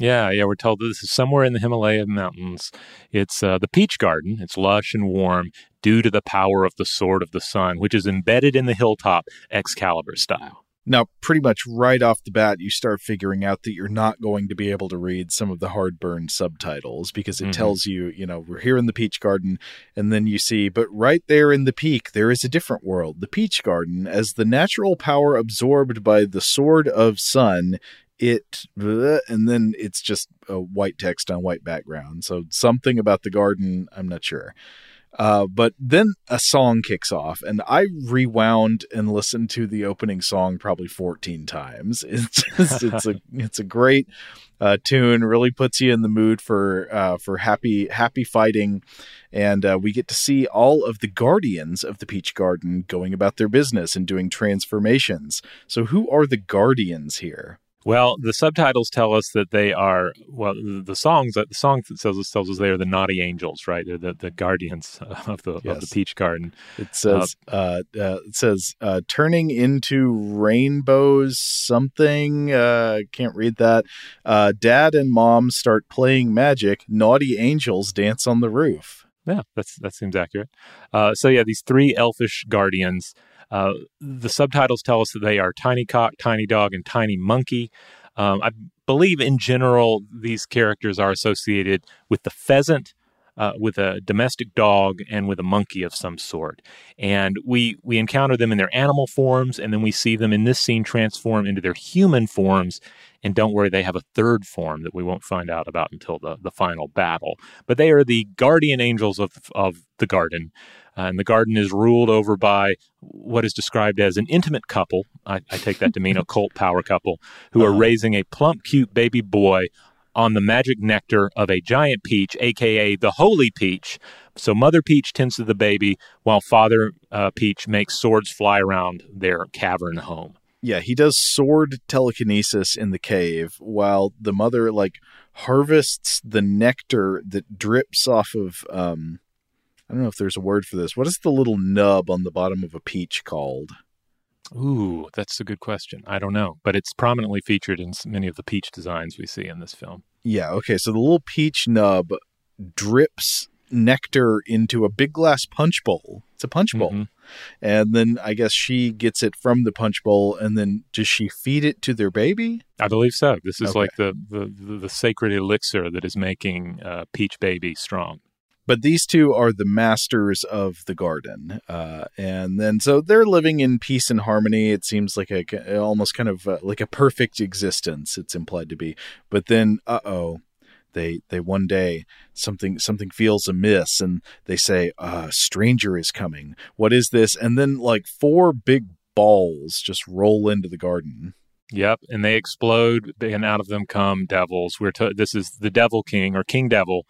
Yeah, yeah, we're told this is somewhere in the Himalaya mountains. It's uh, the Peach Garden. It's lush and warm due to the power of the Sword of the Sun, which is embedded in the hilltop, Excalibur style. Now, pretty much right off the bat, you start figuring out that you're not going to be able to read some of the hard burned subtitles because it mm-hmm. tells you, you know, we're here in the Peach Garden. And then you see, but right there in the peak, there is a different world, the Peach Garden, as the natural power absorbed by the Sword of Sun. It, and then it's just a white text on white background. So something about the garden, I'm not sure. Uh, but then a song kicks off, and I rewound and listened to the opening song probably 14 times. It's just, it's a it's a great uh, tune. Really puts you in the mood for uh, for happy happy fighting, and uh, we get to see all of the guardians of the Peach Garden going about their business and doing transformations. So, who are the guardians here? Well, the subtitles tell us that they are well. The, songs that the song that tells us tells us they are the naughty angels, right? They're the, the guardians of the Yes. of the peach garden. It says uh, uh, it says uh, turning into rainbows something. Uh, can't read that. Uh, Dad and mom start playing magic. Naughty angels dance on the roof. Yeah, that's that seems accurate. Uh, so yeah, these three elfish guardians. Uh, the subtitles tell us that they are Tiny Cock, Tiny Dog, and Tiny Monkey. Um, I believe in general these characters are associated with the pheasant, uh, with a domestic dog, and with a monkey of some sort. And we we encounter them in their animal forms, and then we see them in this scene transform into their human forms. And don't worry, they have a third form that we won't find out about until the, the final battle. But they are the guardian angels of of the garden. Uh, and the garden is ruled over by what is described as an intimate couple. I, I take that to mean a cult power couple who are raising a plump, cute baby boy on the magic nectar of a giant peach, aka the holy peach. So Mother Peach tends to the baby, while Father uh, Peach makes swords fly around their cavern home. Yeah, he does sword telekinesis in the cave while the mother like harvests the nectar that drips off of um I don't know if there's a word for this. What is the little nub on the bottom of a peach called? Ooh, that's a good question. I don't know, but it's prominently featured in many of the peach designs we see in this film. Yeah, okay. So the little peach nub drips nectar into a big glass punch bowl. It's a punch bowl. Mhm. And then I guess she gets it from the punch bowl and then does she feed it to their baby? I believe so. This is Okay. like the, the, the, the sacred elixir that is making uh, Peach Baby strong. But these two are the masters of the garden. Uh, and then so they're living in peace and harmony. It seems like a almost kind of uh, like a perfect existence it's implied to be. But then uh-oh, they they one day something something feels amiss and they say a stranger is coming. What is this? And then like four big balls just roll into the garden. Yep, and they explode, and out of them come devils. We're to- this is the Devil King or King Devil,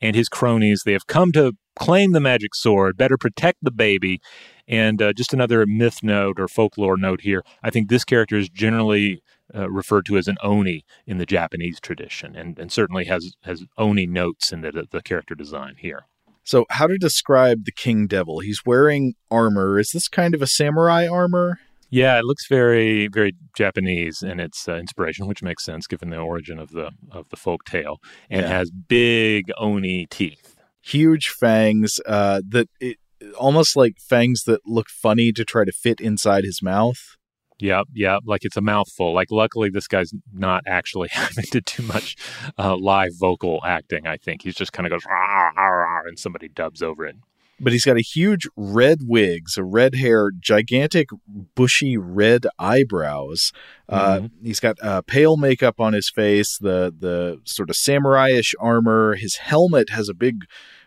and his cronies. They have come to claim the magic sword. Better protect the baby. And uh, just another myth note or folklore note here. I think this character is generally uh, referred to as an oni in the Japanese tradition, and, and certainly has has oni notes in the the character design here. So how to describe the King Devil? He's wearing armor. Is this kind of a samurai armor? Yeah, it looks very, very Japanese in its uh, inspiration, which makes sense given the origin of the of the folk tale, and Yeah. it has big oni teeth. huge fangs uh, that it, almost like fangs that look funny to try to fit inside his mouth. Yep, yep, like it's a mouthful. Like, luckily, this guy's not actually having to do much uh, live vocal acting. I think he's just kind of goes "Rah, rah, rah," and somebody dubs over it. But he's got a huge red wig, so red hair, gigantic bushy red eyebrows. Uh, he's got uh, pale makeup on his face, the the sort of samurai-ish armor. His helmet has a big,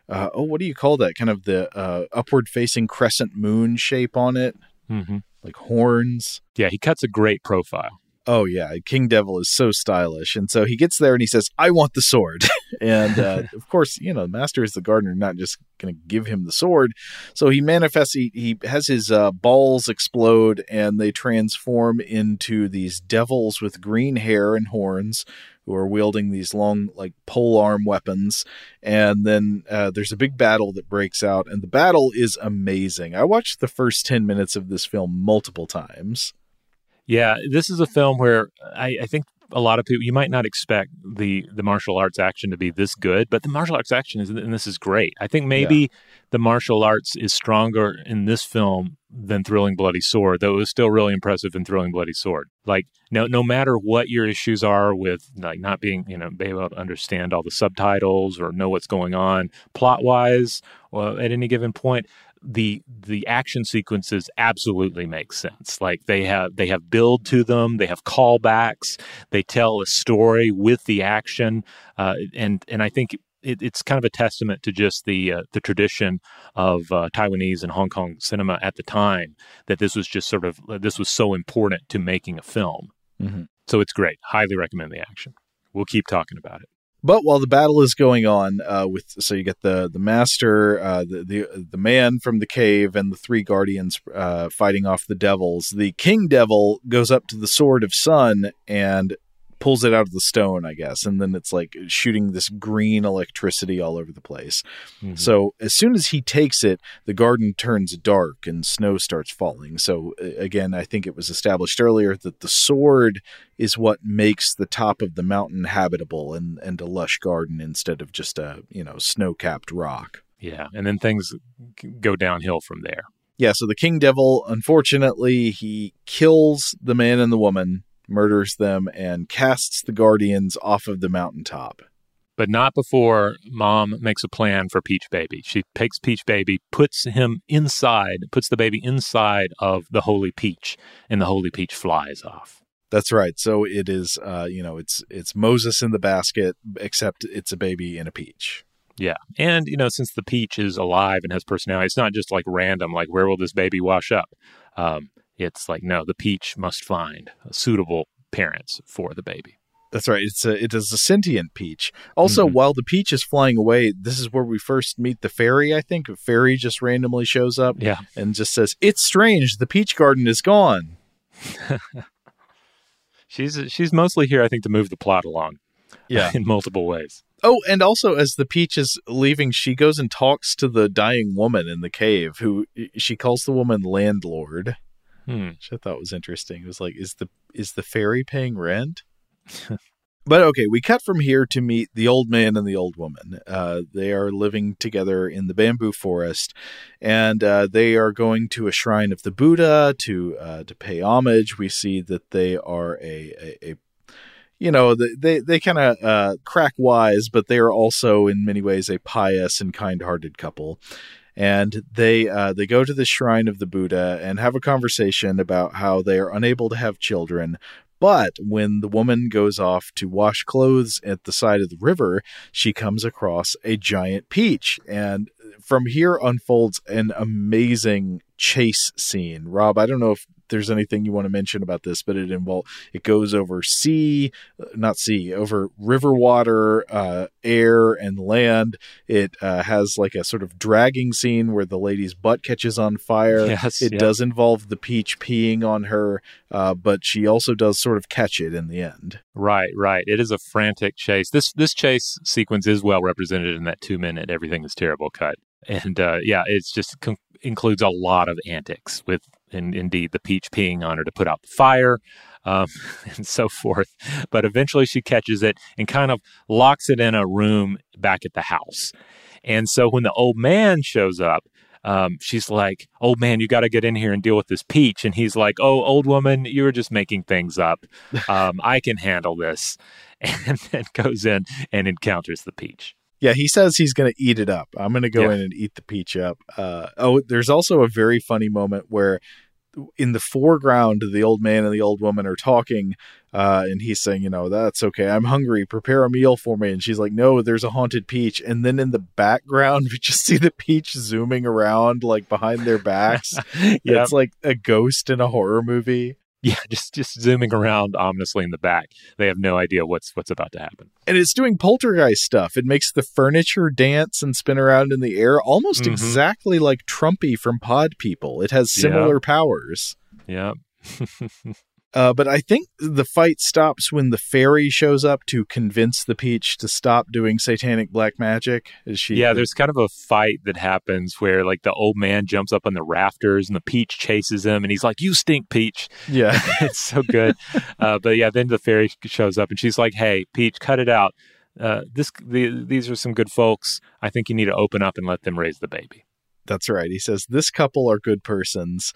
uh, oh, what do you call that? Kind of the uh, upward-facing crescent moon shape on it, hmm like horns. Yeah, he cuts a great profile. Oh yeah, King Devil is so stylish, and so he gets there and he says, "I want the sword." and uh, of course, you know, the Master is the gardener, not just going to give him the sword. So he manifests. He, he has his uh, balls explode, and they transform into these devils with green hair and horns, who are wielding these long, like pole arm weapons. And then uh, there's a big battle that breaks out, and the battle is amazing. I watched the first ten minutes of this film multiple times. Yeah, this is a film where I, I think a lot of people you might not expect the the martial arts action to be this good, but the martial arts action is and this is great. I think maybe the martial arts is stronger in this film than Thrilling Bloody Sword, though it was still really impressive in Thrilling Bloody Sword. Like no no matter what your issues are with like not being you know be able to understand all the subtitles or know what's going on plot wise or at any given point the the action sequences absolutely make sense like they have they have build to them they have callbacks they tell a story with the action uh, and and i think it, it's kind of a testament to just the uh, the tradition of uh, Taiwanese and Hong Kong cinema at the time that this was just sort of this was so important to making a film. Mhm. So it's great. Highly recommend the action. We'll keep talking about it. But while the battle is going on, uh, with so you get the the master, uh, the the the man from the cave, and the three guardians uh, fighting off the devils. The king devil goes up to the sword of sun and pulls it out of the stone, I guess, and then it's like shooting this green electricity all over the place. Mm-hmm. So as soon as he takes it, the garden turns dark and snow starts falling. So again, I think it was established earlier that the sword is what makes the top of the mountain habitable and and a lush garden instead of just a you know snow capped rock. Yeah, and then things go downhill from there. Yeah, so the king devil, unfortunately, he kills the man and the woman, murders them, and casts the guardians off of the mountaintop. But not before mom makes a plan for Peach Baby. She takes Peach Baby, puts him inside, puts the baby inside of the Holy Peach, and the Holy Peach flies off. That's right. So it is, uh, you know, it's it's Moses in the basket, except it's a baby in a peach. Yeah. And, you know, since the peach is alive and has personality, it's not just like random, like, where will this baby wash up? Um, it's like, no, the peach must find suitable parents for the baby. That's right. It's a it is a sentient peach. Also, Mhm. while the peach is flying away, this is where we first meet the fairy. I think a fairy just randomly shows up Yeah. and just says, "It's strange. The peach garden is gone." She's she's mostly here, I think, to move the plot along. Yeah. in multiple ways. Oh, and also as the peach is leaving, she goes and talks to the dying woman in the cave, who she calls the woman landlord, Hmm. which I thought was interesting. It was like, is the is the fairy paying rent? But okay, we cut from here to meet the old man and the old woman. Uh, they are living together in the bamboo forest, and uh, they are going to a shrine of the Buddha to uh, to pay homage. We see that they are a, a, a you know they they, kind of uh, crack wise, but they are also in many ways a pious and kind hearted couple. And they uh, they go to the shrine of the Buddha and have a conversation about how they are unable to have children, but when the woman goes off to wash clothes at the side of the river, she comes across a giant peach. And from here unfolds an amazing chase scene. Rob, I don't know if there's anything you want to mention about this, but it involves it goes over sea, not sea, over river water, uh, air, and land. It uh, has like a sort of dragging scene where the lady's butt catches on fire. Yes, it yeah. does involve the peach peeing on her, uh, but she also does sort of catch it in the end. Right, right. It is a frantic chase. This this chase sequence is well represented in that two minute everything is terrible cut, and uh, yeah, it's just con- includes a lot of antics with, and indeed, the peach peeing on her to put out the fire. Um, and so forth. But eventually she catches it and kind of locks it in a room back at the house. And so when the old man shows up, um, she's like, "Old man, you got to get in here and deal with this peach." And he's like, "Oh, old woman, you were just making things up. Um, I can handle this." And then goes in and encounters the peach. Yeah, he says he's going to eat it up. I'm going to go Yeah. in and eat the peach up. Uh, oh, there's also a very funny moment where in the foreground, the old man and the old woman are talking, uh, and he's saying, you know, that's okay. I'm hungry. Prepare a meal for me. And she's like, no, there's a haunted peach. And then in the background, we just see the peach zooming around like behind their backs. Yeah, It's like a ghost in a horror movie. Yeah, just just zooming around ominously in the back. They have no idea what's what's about to happen. and it's doing poltergeist stuff. It makes the furniture dance and spin around in the air almost Mhm. exactly like Trumpy from Pod People. It has similar powers. Yeah, Uh, but I think the fight stops when the fairy shows up to convince the peach to stop doing satanic black magic. Is she? yeah. There's kind of a fight that happens where like the old man jumps up on the rafters and the peach chases him, and he's like, "You stink, peach." yeah. it's so good. Uh, but yeah, then the fairy shows up and she's like, "Hey, Peach, cut it out. Uh, this the, these are some good folks. I think you need to open up and let them raise the baby." That's right. He says this couple are good persons.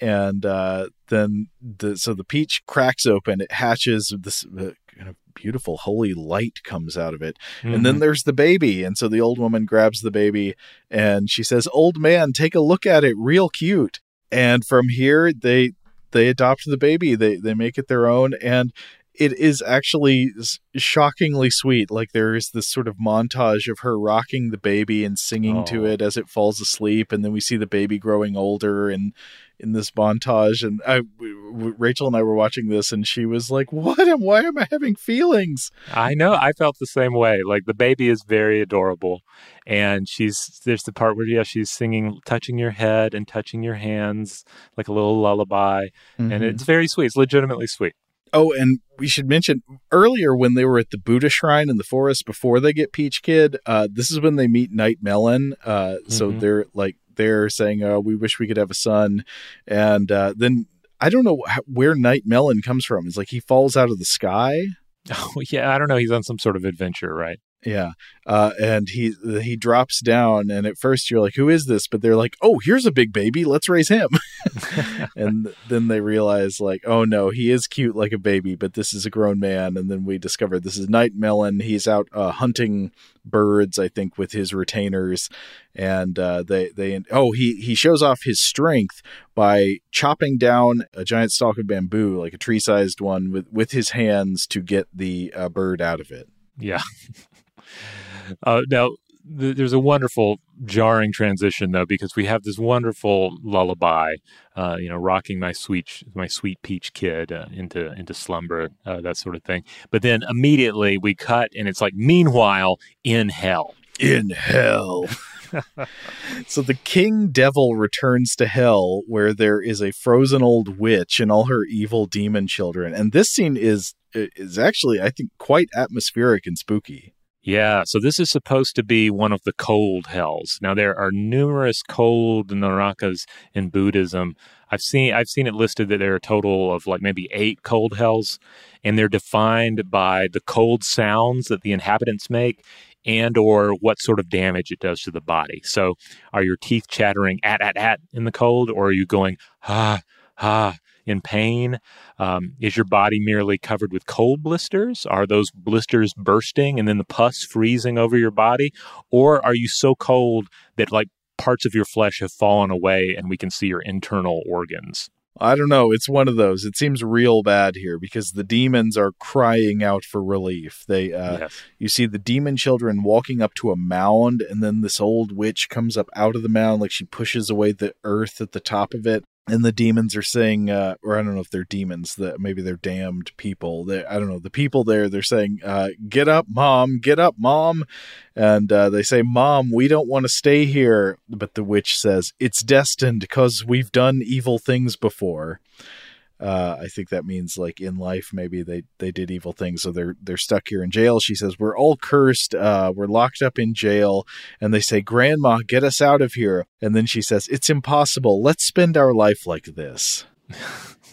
And uh, then the so the peach cracks open, it hatches this uh, kind of beautiful holy light comes out of it. And Mm-hmm. then there's the baby. And so the old woman grabs the baby and she says, Old man, take a look at it, real cute. And from here they they adopt the baby. They they make it their own and it is actually shockingly sweet. Like there is this sort of montage of her rocking the baby and singing to Oh. it as it falls asleep, and then we see the baby growing older and in this montage. And I, Rachel and I were watching this, and she was like, "What? And why am I having feelings?" I know. I felt the same way. Like the baby is very adorable, and she's there's the part where yeah she's singing, touching your head and touching your hands like a little lullaby, and Mhm. it's very sweet. It's legitimately sweet. Oh, and we should mention earlier when they were at the Buddha shrine in the forest before they get Peach Kid. Uh, this is when they meet Night Melon. Uh, So Mhm. they're like they're saying, "Oh, we wish we could have a son," and uh, then I don't know where Night Melon comes from. It's like he falls out of the sky. Oh yeah, I don't know. He's on some sort of adventure, right? Yeah, uh, and he he drops down, and at first you're like, "Who is this?" But they're like, "Oh, here's a big baby. Let's raise him." and then they realize, like, "Oh no, he is cute like a baby, but this is a grown man." And then we discover this is Night Melon. He's out uh, hunting birds, I think, with his retainers, and uh, they they oh he he shows off his strength by chopping down a giant stalk of bamboo, like a tree sized one, with with his hands to get the uh, bird out of it. Yeah. uh, now, th- there's a wonderful jarring transition though because we have this wonderful lullaby, uh, you know, rocking my sweet my sweet peach kid uh, into into slumber, uh, that sort of thing. But then immediately we cut, and it's like, meanwhile, in hell. in hell. so the king devil returns to hell where there is a frozen old witch and all her evil demon children. And this scene is is actually I think quite atmospheric and spooky. Yeah, so this is supposed to be one of the cold hells. Now there are numerous cold narakas in Buddhism. I've seen I've seen it listed that there are a total of like maybe 8 cold hells and they're defined by the cold sounds that the inhabitants make and or what sort of damage it does to the body. So are your teeth chattering at at at in the cold or are you going ha ha in pain? Um, is your body merely covered with cold blisters? Are those blisters bursting and then the pus freezing over your body? Or are you so cold that like parts of your flesh have fallen away and we can see your internal organs? I don't know, it's one of those. It seems real bad here because the demons are crying out for relief. They uh yes. you see the demon children walking up to a mound and then this old witch comes up out of the mound like she pushes away the earth at the top of it and the demons are saying uh, or i don't know if they're demons that maybe they're damned people. They, i don't know the people there they're saying uh, get up mom get up mom. And uh, they say mom we don't want to stay here. But the witch says it's destined because we've done evil things before uh, I think that means like in life maybe they they did evil things, so they're they're stuck here in jail. She says we're all cursed. Uh, we're locked up in jail, and they say, "Grandma, get us out of here." And then she says, "It's impossible. Let's spend our life like this."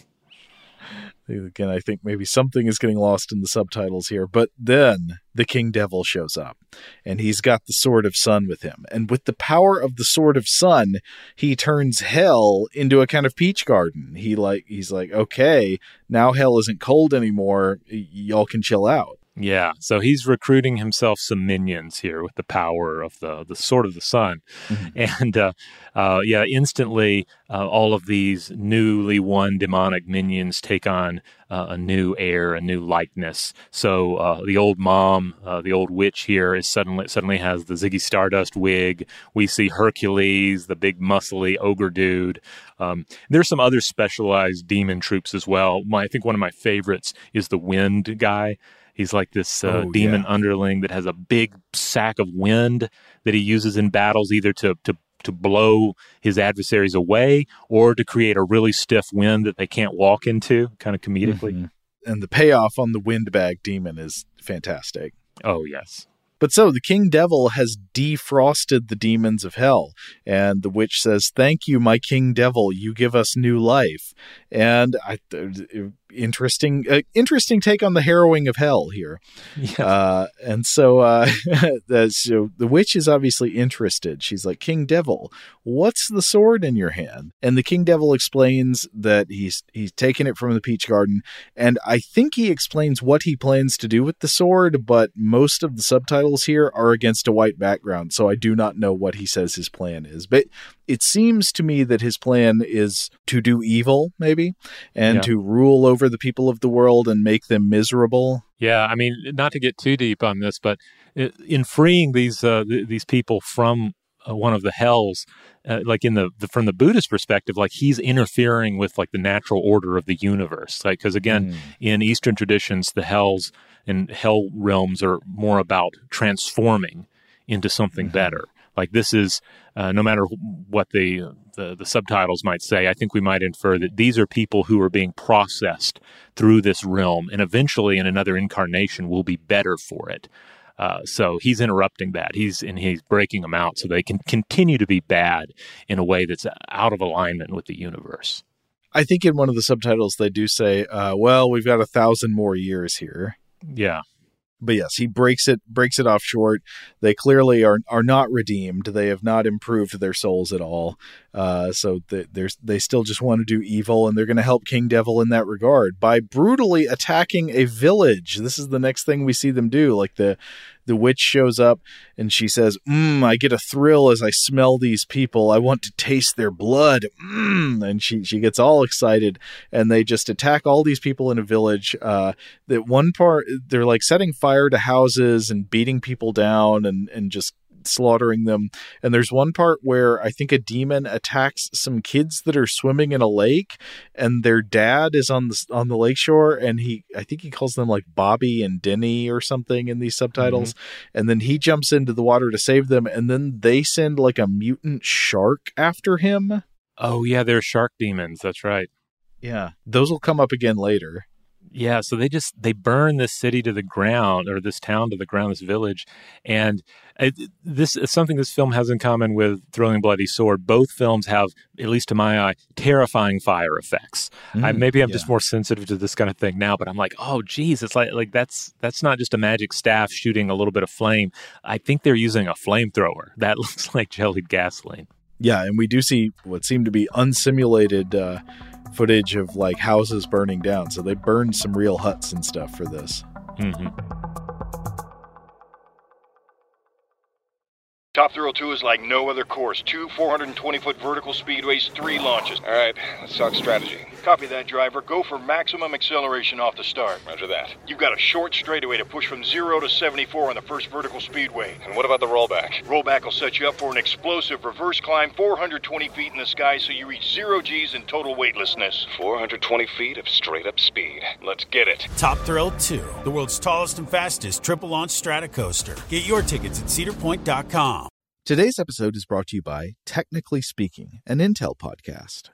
Again, I think maybe something is getting lost in the subtitles here, but then the King Devil shows up, and he's got the Sword of Sun with him. And with the power of the Sword of Sun, he turns hell into a kind of peach garden. He like he's like, okay, now hell isn't cold anymore. Y- y'all can chill out. Yeah, so he's recruiting himself some minions here with the power of the the sword of the sun, and uh, uh, yeah, instantly uh, all of these newly won demonic minions take on uh, a new air, a new likeness. So uh, the old mom, uh, the old witch here, is suddenly suddenly has the Ziggy Stardust wig. We see Hercules, the big muscly ogre dude. Um, there's some other specialized demon troops as well. My, I think one of my favorites is the Wind guy. He's like this uh, Oh, demon yeah. underling that has a big sack of wind that he uses in battles, either to to to blow his adversaries away or to create a really stiff wind that they can't walk into, kind of comedically. Mhm. And the payoff on the windbag demon is fantastic. Oh yes, But so the King Devil has defrosted the demons of hell, and the witch says, "Thank you, my King Devil. You give us new life." And I, interesting, uh, interesting take on the harrowing of hell here. yeah, Uh, and so, uh, the, so the witch is obviously interested. She's like, King Devil, what's the sword in your hand? And the King Devil explains that he's he's taken it from the Peach Garden, and I think he explains what he plans to do with the sword. But most of the subtitles here are against a white background, so I do not know what he says his plan is. But it seems to me that his plan is to do evil, maybe, and Yeah. to rule over the people of the world and make them miserable. yeah. I mean, not to get too deep on this, but in freeing these uh, th- these people from uh, one of the hells, uh, like in the, the from the Buddhist perspective, like he's interfering with like the natural order of the universe, like because again, in Eastern traditions, the hells and hell realms are more about transforming into something better. Like this is uh, no matter what the, the the subtitles might say, I think we might infer that these are people who are being processed through this realm, and eventually in another incarnation will be better for it. Uh, so he's interrupting that. He's and he's breaking them out so they can continue to be bad in a way that's out of alignment with the universe. I think in one of the subtitles they do say, uh, "Well, we've got a thousand more years here." Yeah, but yes, he breaks it breaks it off short. They clearly are are not redeemed. They have not improved their souls at all. Uh, so they, they still just want to do evil, and they're going to help King Devil in that regard by brutally attacking a village. This is the next thing we see them do. Like the the witch shows up and she says, Mmm, I get a thrill as I smell these people. I want to taste their blood. Mmm. And she, she gets all excited and they just attack all these people in a village. Uh, that one part, they're like setting fire to houses and beating people down and, and just slaughtering them. And there's one part where I think a demon attacks some kids that are swimming in a lake, and their dad is on the on the lakeshore, and he I think he calls them like Bobby and Denny or something in these subtitles. Mm-hmm. And then he jumps into the water to save them, and then they send like a mutant shark after him. Oh yeah, they're shark demons. That's right. Yeah, those will come up again later. Yeah, so they just they burn this city to the ground or this town to the ground, this village, and it, this is something this film has in common with Thrilling Bloody Sword. Both films have, at least to my eye, terrifying fire effects. Mm, I, maybe I'm yeah. just more sensitive to this kind of thing now, but I'm like, oh, geez, it's like like that's that's not just a magic staff shooting a little bit of flame. I think they're using a flamethrower. That looks like jellied gasoline. Yeah, and we do see what seem to be unsimulated. Uh, footage of like houses burning down. So they burned some real huts and stuff for this. Mm-hmm. Top Thrill 2 is like no other course. Two 420 foot vertical speedways, three launches. All right, let's talk strategy. Copy that, driver. Go for maximum acceleration off the start. Roger that. You've got a short straightaway to push from 0 to 74 on the first vertical speedway. And what about the rollback? Rollback will set you up for an explosive reverse climb 420 feet in the sky so you reach 0 G's in total weightlessness. 420 feet of straight up speed. Let's get it. Top Thrill 2, the world's tallest and fastest triple launch stratocoaster. Get your tickets at cedarpoint.com. Today's episode is brought to you by Technically Speaking, an Intel podcast.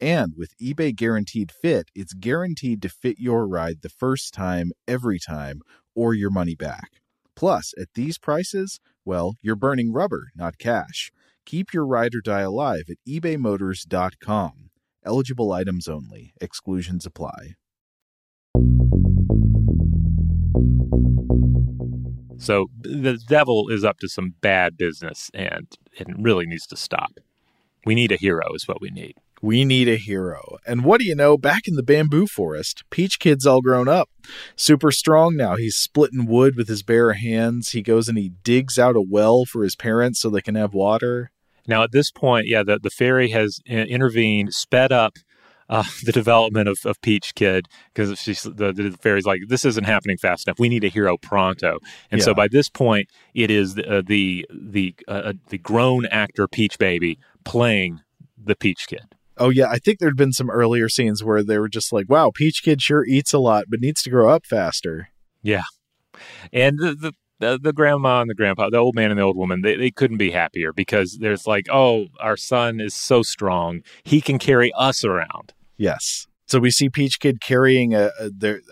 And with eBay Guaranteed Fit, it's guaranteed to fit your ride the first time, every time, or your money back. Plus, at these prices, well, you're burning rubber, not cash. Keep your ride or die alive at ebaymotors.com. Eligible items only, exclusions apply. So the devil is up to some bad business and it really needs to stop. We need a hero, is what we need. We need a hero. And what do you know? Back in the bamboo forest, Peach Kid's all grown up. Super strong now. He's splitting wood with his bare hands. He goes and he digs out a well for his parents so they can have water. Now, at this point, yeah, the, the fairy has uh, intervened, sped up uh, the development of, of Peach Kid because she's the, the fairy's like, this isn't happening fast enough. We need a hero pronto. And so by this point, it is the uh, the the, uh, the grown actor Peach Baby playing the Peach Kid. Oh, yeah. I think there'd been some earlier scenes where they were just like, wow, Peach Kid sure eats a lot, but needs to grow up faster. Yeah, and the, the the the grandma and the grandpa, the old man and the old woman, they, they couldn't be happier because there's like, oh, our son is so strong, he can carry us around. Yes. So we see Peach Kid carrying a,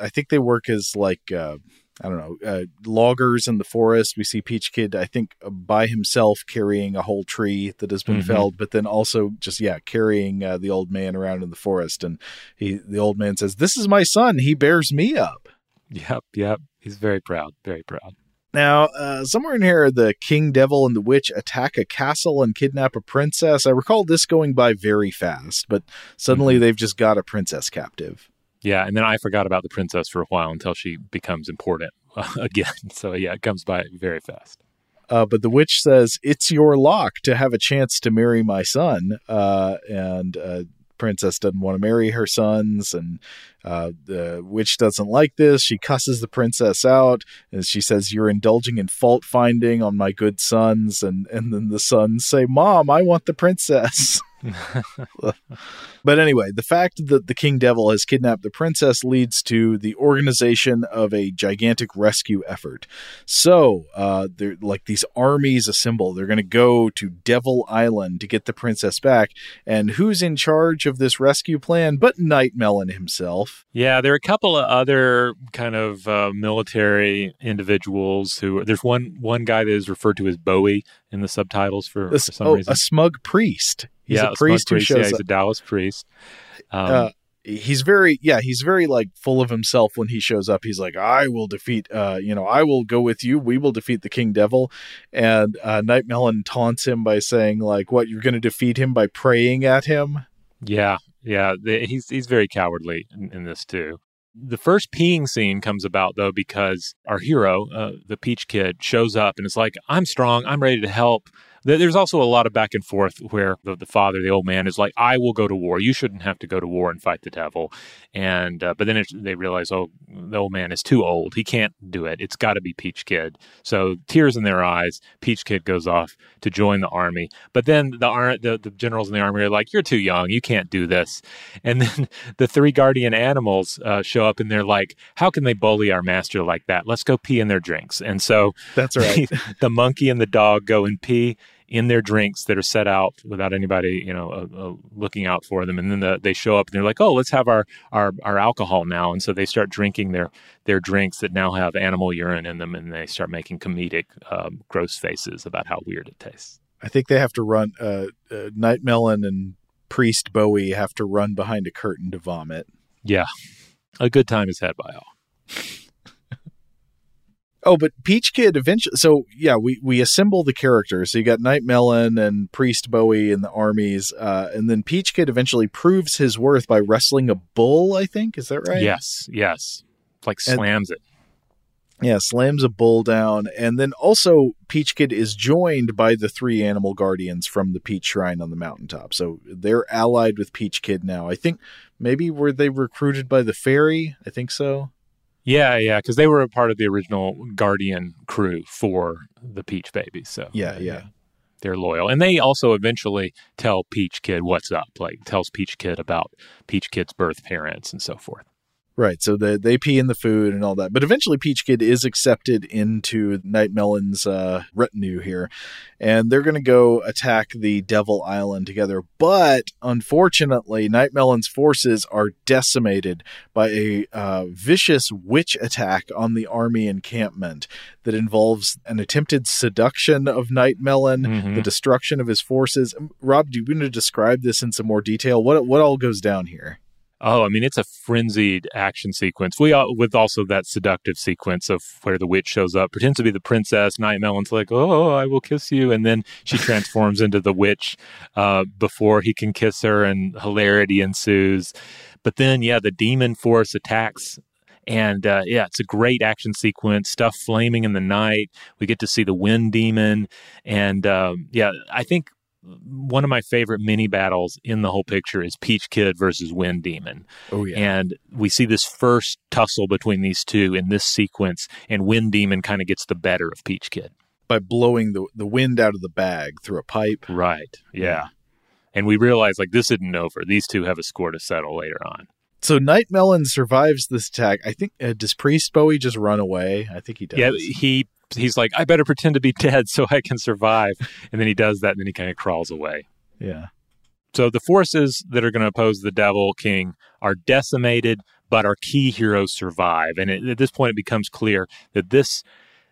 I think they work as like uh I don't know, uh, loggers in the forest. We see Peach Kid, I think, by himself carrying a whole tree that has been Mhm. felled, but then also just yeah, carrying uh, the old man around in the forest. And he, the old man says, "This is my son. He bears me up." Yep, yep. He's very proud, very proud. Now, uh, somewhere in here, the king devil and the witch attack a castle and kidnap a princess. I recall this going by very fast, but suddenly they've just got a princess captive. Yeah, and then I forgot about the princess for a while until she becomes important again. So yeah, it comes by very fast. Uh, but the witch says, It's your lock to have a chance to marry my son. Uh, and uh, Princess doesn't want to marry her sons. And uh, the witch doesn't like this. She cusses the princess out. And she says, You're indulging in fault finding on my good sons. And, and then the sons say, Mom, I want the princess. But anyway, the fact that the King Devil has kidnapped the princess leads to the organization of a gigantic rescue effort. So, uh, they're like these armies assemble. They're going to go to Devil Island to get the princess back. And who's in charge of this rescue plan but Night Melon himself? Yeah, there are a couple of other kind of uh, military individuals who. There's one one guy that is referred to as Bowie in the subtitles for, This- for some oh, reason. a smug priest. He's yeah, a priest who smug Yeah, he's a Taoist priest. Um, uh, he's very yeah he's very like full of himself when he shows up he's like i will defeat uh you know i will go with you we will defeat the king devil and uh night melon taunts him by saying like what you're going to defeat him by praying at him Yeah, yeah, the, he's he's very cowardly in, in this too. The first peeing scene comes about though because our hero, uh, the Peach Kid, shows up and it's like, "I'm strong. I'm ready to help." There- There's also a lot of back and forth where the, the father, the old man, is like, "I will go to war. You shouldn't have to go to war and fight the devil." And uh, but then it, they realize, oh, the old man is too old. He can't do it. It's got to be Peach Kid. So tears in their eyes, Peach Kid goes off to join the army. But then the the, the generals in the army are like, "You're too young. You can't do this." And then the three guardian animals uh, show up, and they're like, "How can they bully our master like that? Let's go pee in their drinks." And so that's right the monkey and the dog go and pee in their drinks that are set out without anybody, you know, uh, uh, looking out for them. And then the, they show up and they're like, "Oh, let's have our, our our alcohol now." And so they start drinking their their drinks that now have animal urine in them, and they start making comedic, um, gross faces about how weird it tastes. i think they have to run uh, uh night melon and priest bowie have to run behind a curtain to vomit Yeah, a good time is had by all. Oh, but Peach Kid eventually. So yeah, we we assemble the characters. So you got Night Melon and Priest Bowie in the armies, uh, and then Peach Kid eventually proves his worth by wrestling a bull. I think is that right? Yes, yes, like And- slams it. Yeah, slams a bull down, and then also Peach Kid is joined by the three animal guardians from the Peach Shrine on the mountaintop. So they're allied with Peach Kid now. I think maybe were they recruited by the fairy? I think so. Yeah, yeah, because they were a part of the original Guardian crew for the Peach Baby. So Yeah, yeah. Uh, they're loyal, and they also eventually tell Peach Kid what's up. Like tells Peach Kid about Peach Kid's birth parents and so forth. Right. So they they pee in the food and all that. But eventually Peach Kid is accepted into Night Melon's uh, retinue here. And they're going to go attack the Devil Island together. But unfortunately, Night Melon's forces are decimated by a uh, vicious witch attack on the army encampment that involves an attempted seduction of Night Melon, Mhm. the destruction of his forces. Rob, do you want to describe this in some more detail? What what all goes down here? Oh, I mean, it's a frenzied action sequence. We all, with also that seductive sequence of where the witch shows up, pretends to be the princess. Night Melon's like, "Oh, I will kiss you," and then she transforms into the witch uh, before he can kiss her, and hilarity ensues. But then, yeah, the demon force attacks and uh, yeah, it's a great action sequence. Stuff flaming in the night. We get to see the wind demon, and um, yeah, I think one of my favorite mini battles in the whole picture is Peach Kid versus Wind Demon. Oh yeah. And we see this first tussle between these two in this sequence, and Wind Demon kind of gets the better of Peach Kid by blowing the the wind out of the bag through a pipe. Right. Yeah. And we realize like this isn't over. These two have a score to settle later on. So Night Melon survives this attack. I think uh, does Priest Bowie just run away? I think he does. Yeah, he he's like, I better pretend to be dead so I can survive. And then he does that, and then he kind of crawls away. Yeah. So the forces that are going to oppose the Devil King are decimated, but our key heroes survive. And it, at this point, it becomes clear that this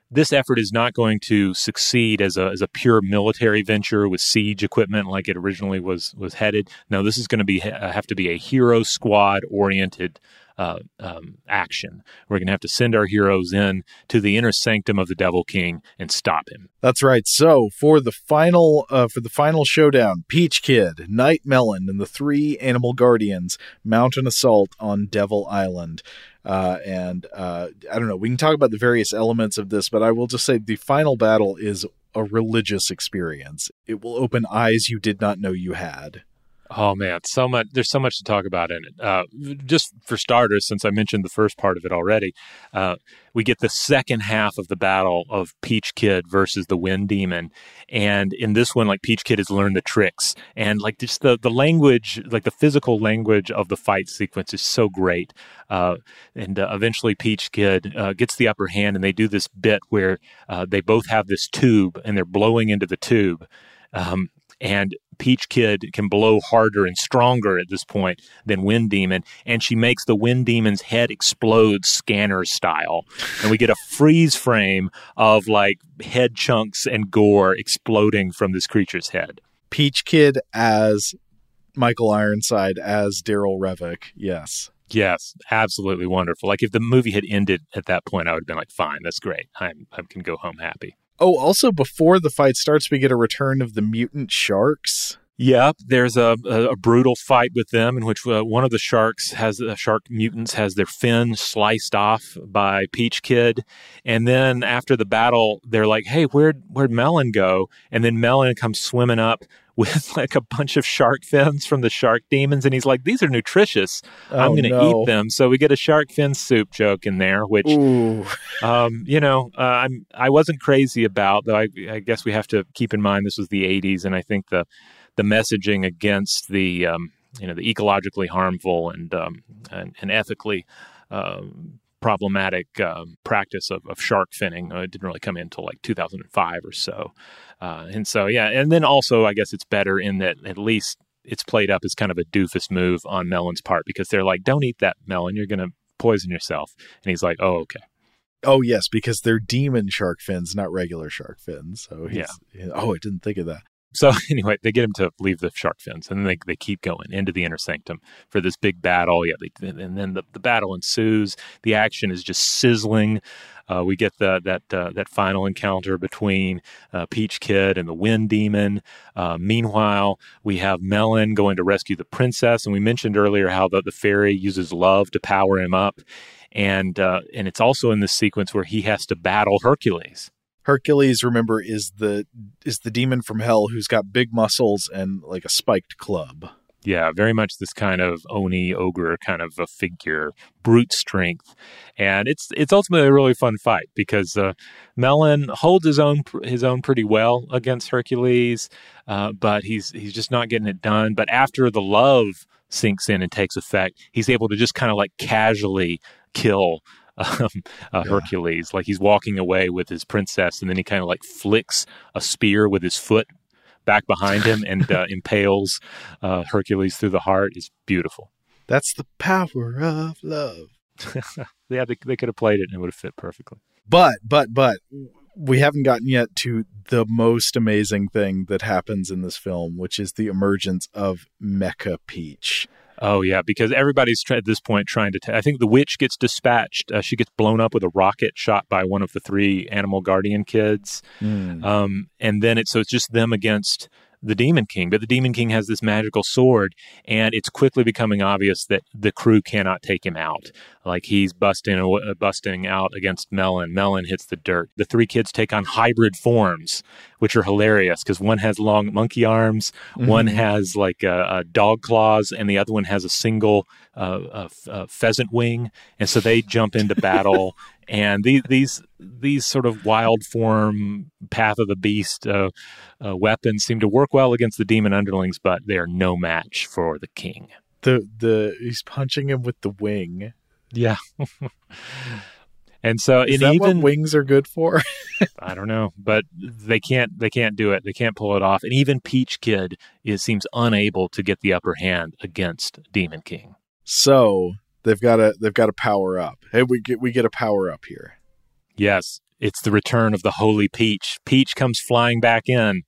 this effort is not going to succeed as a as a pure military venture with siege equipment like it originally was was headed. No, this is going to be have to be a hero squad oriented uh, um, action. We're going to have to send our heroes in to the inner sanctum of the Devil King and stop him. That's right. So for the final uh, for the final showdown, Peach Kid, Night Melon, and the three Animal Guardians mount an assault on Devil Island. Uh, and uh, I don't know. We can talk about the various elements of this, but I will just say the final battle is a religious experience. It will open eyes you did not know you had. Oh man, so much. There's so much to talk about in it. Uh, just for starters, since I mentioned the first part of it already, uh, we get the second half of the battle of Peach Kid versus the Wind Demon, and in this one, like Peach Kid has learned the tricks, and like just the the language, like the physical language of the fight sequence is so great. Uh, and uh, eventually, Peach Kid uh, gets the upper hand, and they do this bit where uh, they both have this tube, and they're blowing into the tube. Um, and Peach Kid can blow harder and stronger at this point than Wind Demon, and she makes the Wind Demon's head explode scanner style. And we get a freeze frame of like head chunks and gore exploding from this creature's head. Peach Kid as Michael Ironside as Darryl Revok. Yes. Yes, absolutely wonderful. Like if the movie had ended at that point, I would have been like, fine, that's great. I'm I can go home happy. Oh, also before the fight starts, we get a return of the mutant sharks. Yep, there's a, a, a brutal fight with them in which uh, one of the sharks has the uh, shark mutants has their fin sliced off by Peach Kid, and then after the battle, they're like, "Hey, where'd where'd Melon go?" And then Melon comes swimming up with like a bunch of shark fins from the shark demons, and he's like, "These are nutritious. Oh, I'm going to no. eat them." So we get a shark fin soup joke in there, which, um, you know, uh, I'm I wasn't crazy about. Though I, I guess we have to keep in mind this was the '80s, and I think the the messaging against the um, you know the ecologically harmful and um, and, and, ethically uh, problematic uh, practice of, of, shark finning uh, didn't really come in until like 2005 or so. Uh, and so yeah, and then also I guess it's better in that at least it's played up as kind of a doofus move on Melon's part because they're like, "Don't eat that melon, you're going to poison yourself," and he's like, "Oh okay." Oh yes, because they're demon shark fins, not regular shark fins. So yeah. Oh, I didn't think of that. So anyway, they get him to leave the shark fins, and they, they keep going into the inner sanctum for this big battle. Yeah, they, and then the, the battle ensues. The action is just sizzling. Uh, we get the, that uh, that final encounter between uh, Peach Kid and the Wind Demon. Uh, meanwhile, we have Melon going to rescue the princess, and we mentioned earlier how the, the fairy uses love to power him up, and uh, and it's also in this sequence where he has to battle Hercules. Hercules, remember, is the is the demon from hell who's got big muscles and like a spiked club. Yeah, very much this kind of oni ogre kind of a figure, brute strength, and it's it's ultimately a really fun fight because uh, Melon holds his own his own pretty well against Hercules, uh, but he's he's just not getting it done. But after the love sinks in and takes effect, he's able to just kind of like casually kill um, uh, yeah. Hercules. Like he's walking away with his princess, and then he kind of like flicks a spear with his foot back behind him and uh, impales uh, Hercules through the heart. It's beautiful. That's the power of love. yeah, they, they could have played it and it would have fit perfectly. But, but, but we haven't gotten yet to the most amazing thing that happens in this film, which is the emergence of Mecha Peach. Oh yeah, because everybody's try- at this point trying to. I think the witch gets dispatched. Uh, she gets blown up with a rocket shot by one of the three animal guardian kids, Mm. um, and then it's so it's just them against the demon king. But the demon king has this magical sword, and it's quickly becoming obvious that the crew cannot take him out. Like he's busting uh, busting out against Melon. Melon hits the dirt. The three kids take on hybrid forms, which are hilarious because one has long monkey arms, one has like uh, uh, dog claws, and the other one has a single uh, pheasant wing. And so they jump into battle. And these these these sort of wild form path of the beast uh, uh, weapons seem to work well against the demon underlings, but they are no match for the king. The the he's punching him with the wing. Yeah. and so Is that even what wings are good for? I don't know, but they can't they can't do it. They can't pull it off. And even Peach Kid is seems unable to get the upper hand against Demon King. so they've got to they've got to power up. Hey, we get we get a power up here. Yes, it's the return of the Holy Peach. Peach comes flying back in.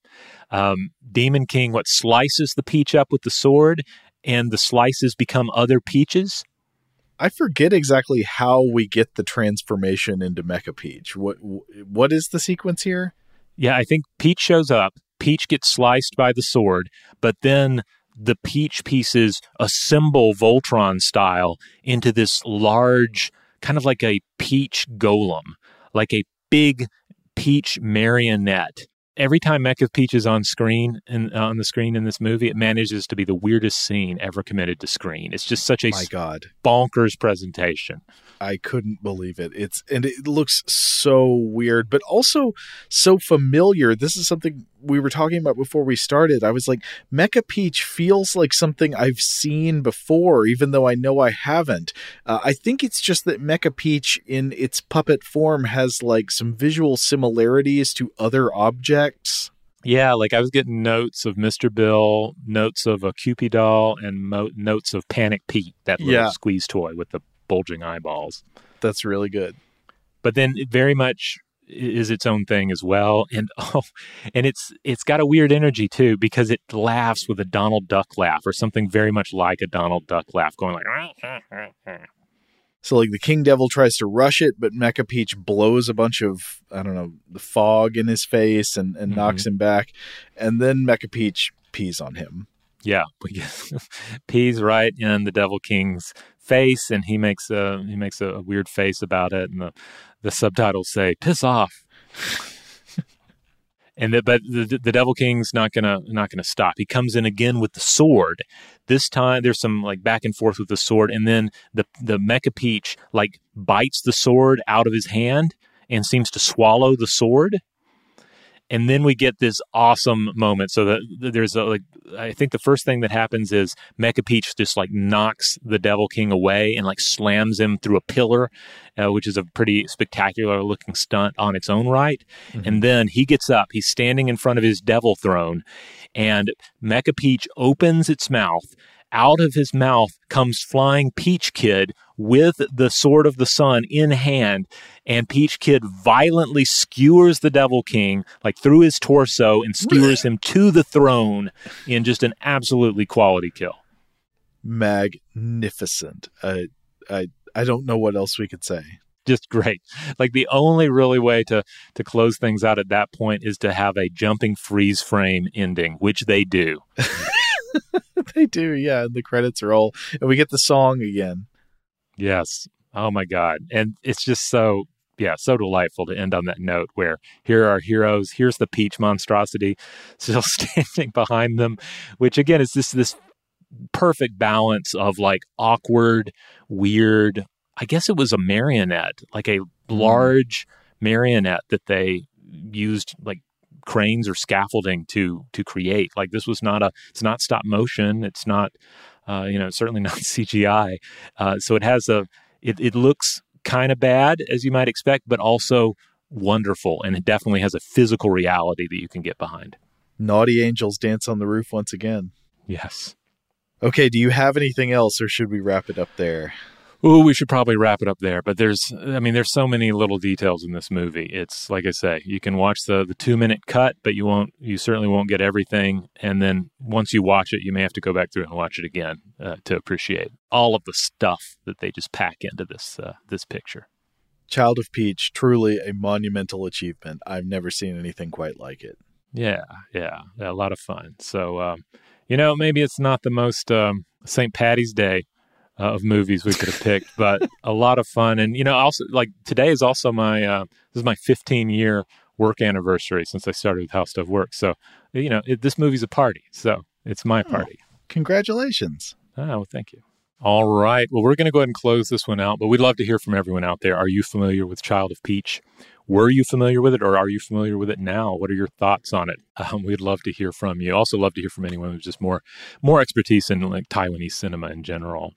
Um, Demon King what slices the peach up with the sword, and the slices become other peaches. I forget exactly how we get the transformation into Mecha Peach. What what is the sequence here? Yeah, I think Peach shows up. Peach gets sliced by the sword, but then the peach pieces assemble Voltron style into this large, kind of like a peach golem, like a big peach marionette. Every time Mecha Peach is on screen and uh, on the screen in this movie, it manages to be the weirdest scene ever committed to screen. It's just such a My God, bonkers presentation. I couldn't believe it. It's and it looks so weird, but also so familiar. This is something we were talking about before we started. I was like, Mecha Peach feels like something I've seen before, even though I know I haven't. Uh, I think it's just that Mecha Peach in its puppet form has like some visual similarities to other objects. Yeah, like I was getting notes of Mr. Bill, notes of a Cupid doll, and mo- notes of Panic Pete, that little Yeah. squeeze toy with the bulging eyeballs. That's really good. But then very much is its own thing as well, and oh, and it's it's got a weird energy too because it laughs with a Donald Duck laugh or something very much like a Donald Duck laugh, going like. So like the King Devil tries to rush it, but Mecha Peach blows a bunch of I don't know the fog in his face and, and mm-hmm. knocks him back, and then Mecha Peach pees on him. Yeah, pees right in the Devil King's face, and he makes a he makes a, weird face about it, and the the subtitles say "piss off." and the, but the the Devil King's not gonna not gonna stop. He comes in again with the sword. This time there's some like back and forth with the sword, and then the the Mecha Peach like bites the sword out of his hand and seems to swallow the sword and then we get this awesome moment. So that there's a like, I think the first thing that happens is Mecha Peach just like knocks the Devil King away and like slams him through a pillar, uh, which is a pretty spectacular looking stunt on its own right. And then he gets up, he's standing in front of his Devil Throne, and Mecha Peach opens its mouth. Out of his mouth comes flying Peach Kid with the sword of the sun in hand, and Peach Kid violently skewers the Devil King like through his torso and skewers him to the throne in just an absolutely quality kill. Magnificent. Uh, I I don't know what else we could say. Just great. Like the only really way to to close things out at that point is to have a jumping freeze frame ending, which they do. they do, yeah. And the credits are all, and we get the song again. Yes. Oh my God. And it's just so, yeah, so delightful to end on that note where here are our heroes. Here's the peach monstrosity still standing behind them, which again is this, this perfect balance of like awkward, weird. I guess it was a marionette, like a mm-hmm. large marionette that they used like cranes or scaffolding to to create. Like this was not a it's not stop motion. It's not uh, you know certainly not CGI. Uh, so it has a it it looks kind of bad as you might expect, but also wonderful, and it definitely has a physical reality that you can get behind. Naughty angels dance on the roof once again. Yes. Okay, do you have anything else, or should we wrap it up there? Ooh, we should probably wrap it up there. But there's, I mean, there's so many little details in this movie. It's like I say, you can watch the the two minute cut, but you won't, you certainly won't get everything. And then once you watch it, you may have to go back through and watch it again uh, to appreciate all of the stuff that they just pack into this uh, this picture. Child of Peach, truly a monumental achievement. I've never seen anything quite like it. Yeah, yeah, yeah a lot of fun. So, um, you know, maybe it's not the most um, St. Patty's Day uh, of movies we could have picked, but a lot of fun. And you know, also like today is also my uh, this is my 15 year work anniversary since I started with How Stuff Works. So you know, it, this movie's a party, so it's my Oh. party. Congratulations. Oh, well, thank you. All right. Well, we're going to go ahead and close this one out, but we'd love to hear from everyone out there. Are you familiar with Child of Peach? Were you familiar with it, or are you familiar with it now? What are your thoughts on it? Um, we'd love to hear from you. Also, love to hear from anyone with just more more expertise in like Taiwanese cinema in general.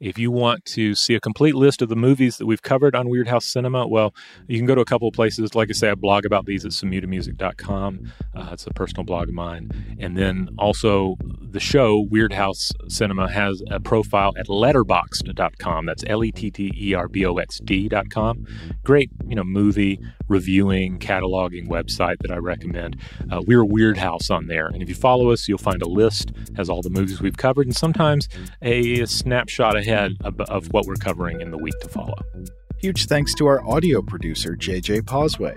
If you want to see a complete list of the movies that we've covered on Weirdhouse Cinema, well, you can go to a couple of places. Like I say, I blog about these at samutamusic.com. Uh, it's a personal blog of mine. And then also the show, Weirdhouse Cinema, has a profile at letterboxd.com. That's L E T T E R B O X D.com. Great, you know, movie reviewing, cataloging website that I recommend. Uh, we're a Weirdhouse on there. And if you follow us, you'll find a list, has all the movies we've covered, and sometimes a snapshot ahead of, of what we're covering in the week to follow. Huge thanks to our audio producer, JJ Posway.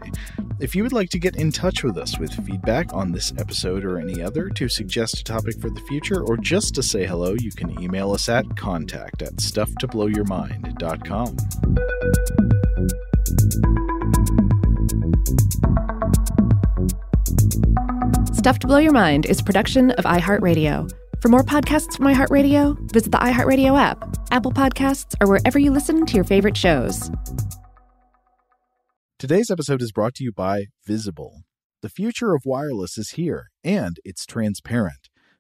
If you would like to get in touch with us with feedback on this episode or any other, to suggest a topic for the future, or just to say hello, you can email us at contact at stufftoblowyourmind.com. Stuff to Blow Your Mind is production of iHeartRadio. For more podcasts from iHeartRadio, visit the iHeartRadio app, Apple Podcasts, or wherever you listen to your favorite shows. Today's episode is brought to you by Visible. The future of wireless is here, and it's transparent.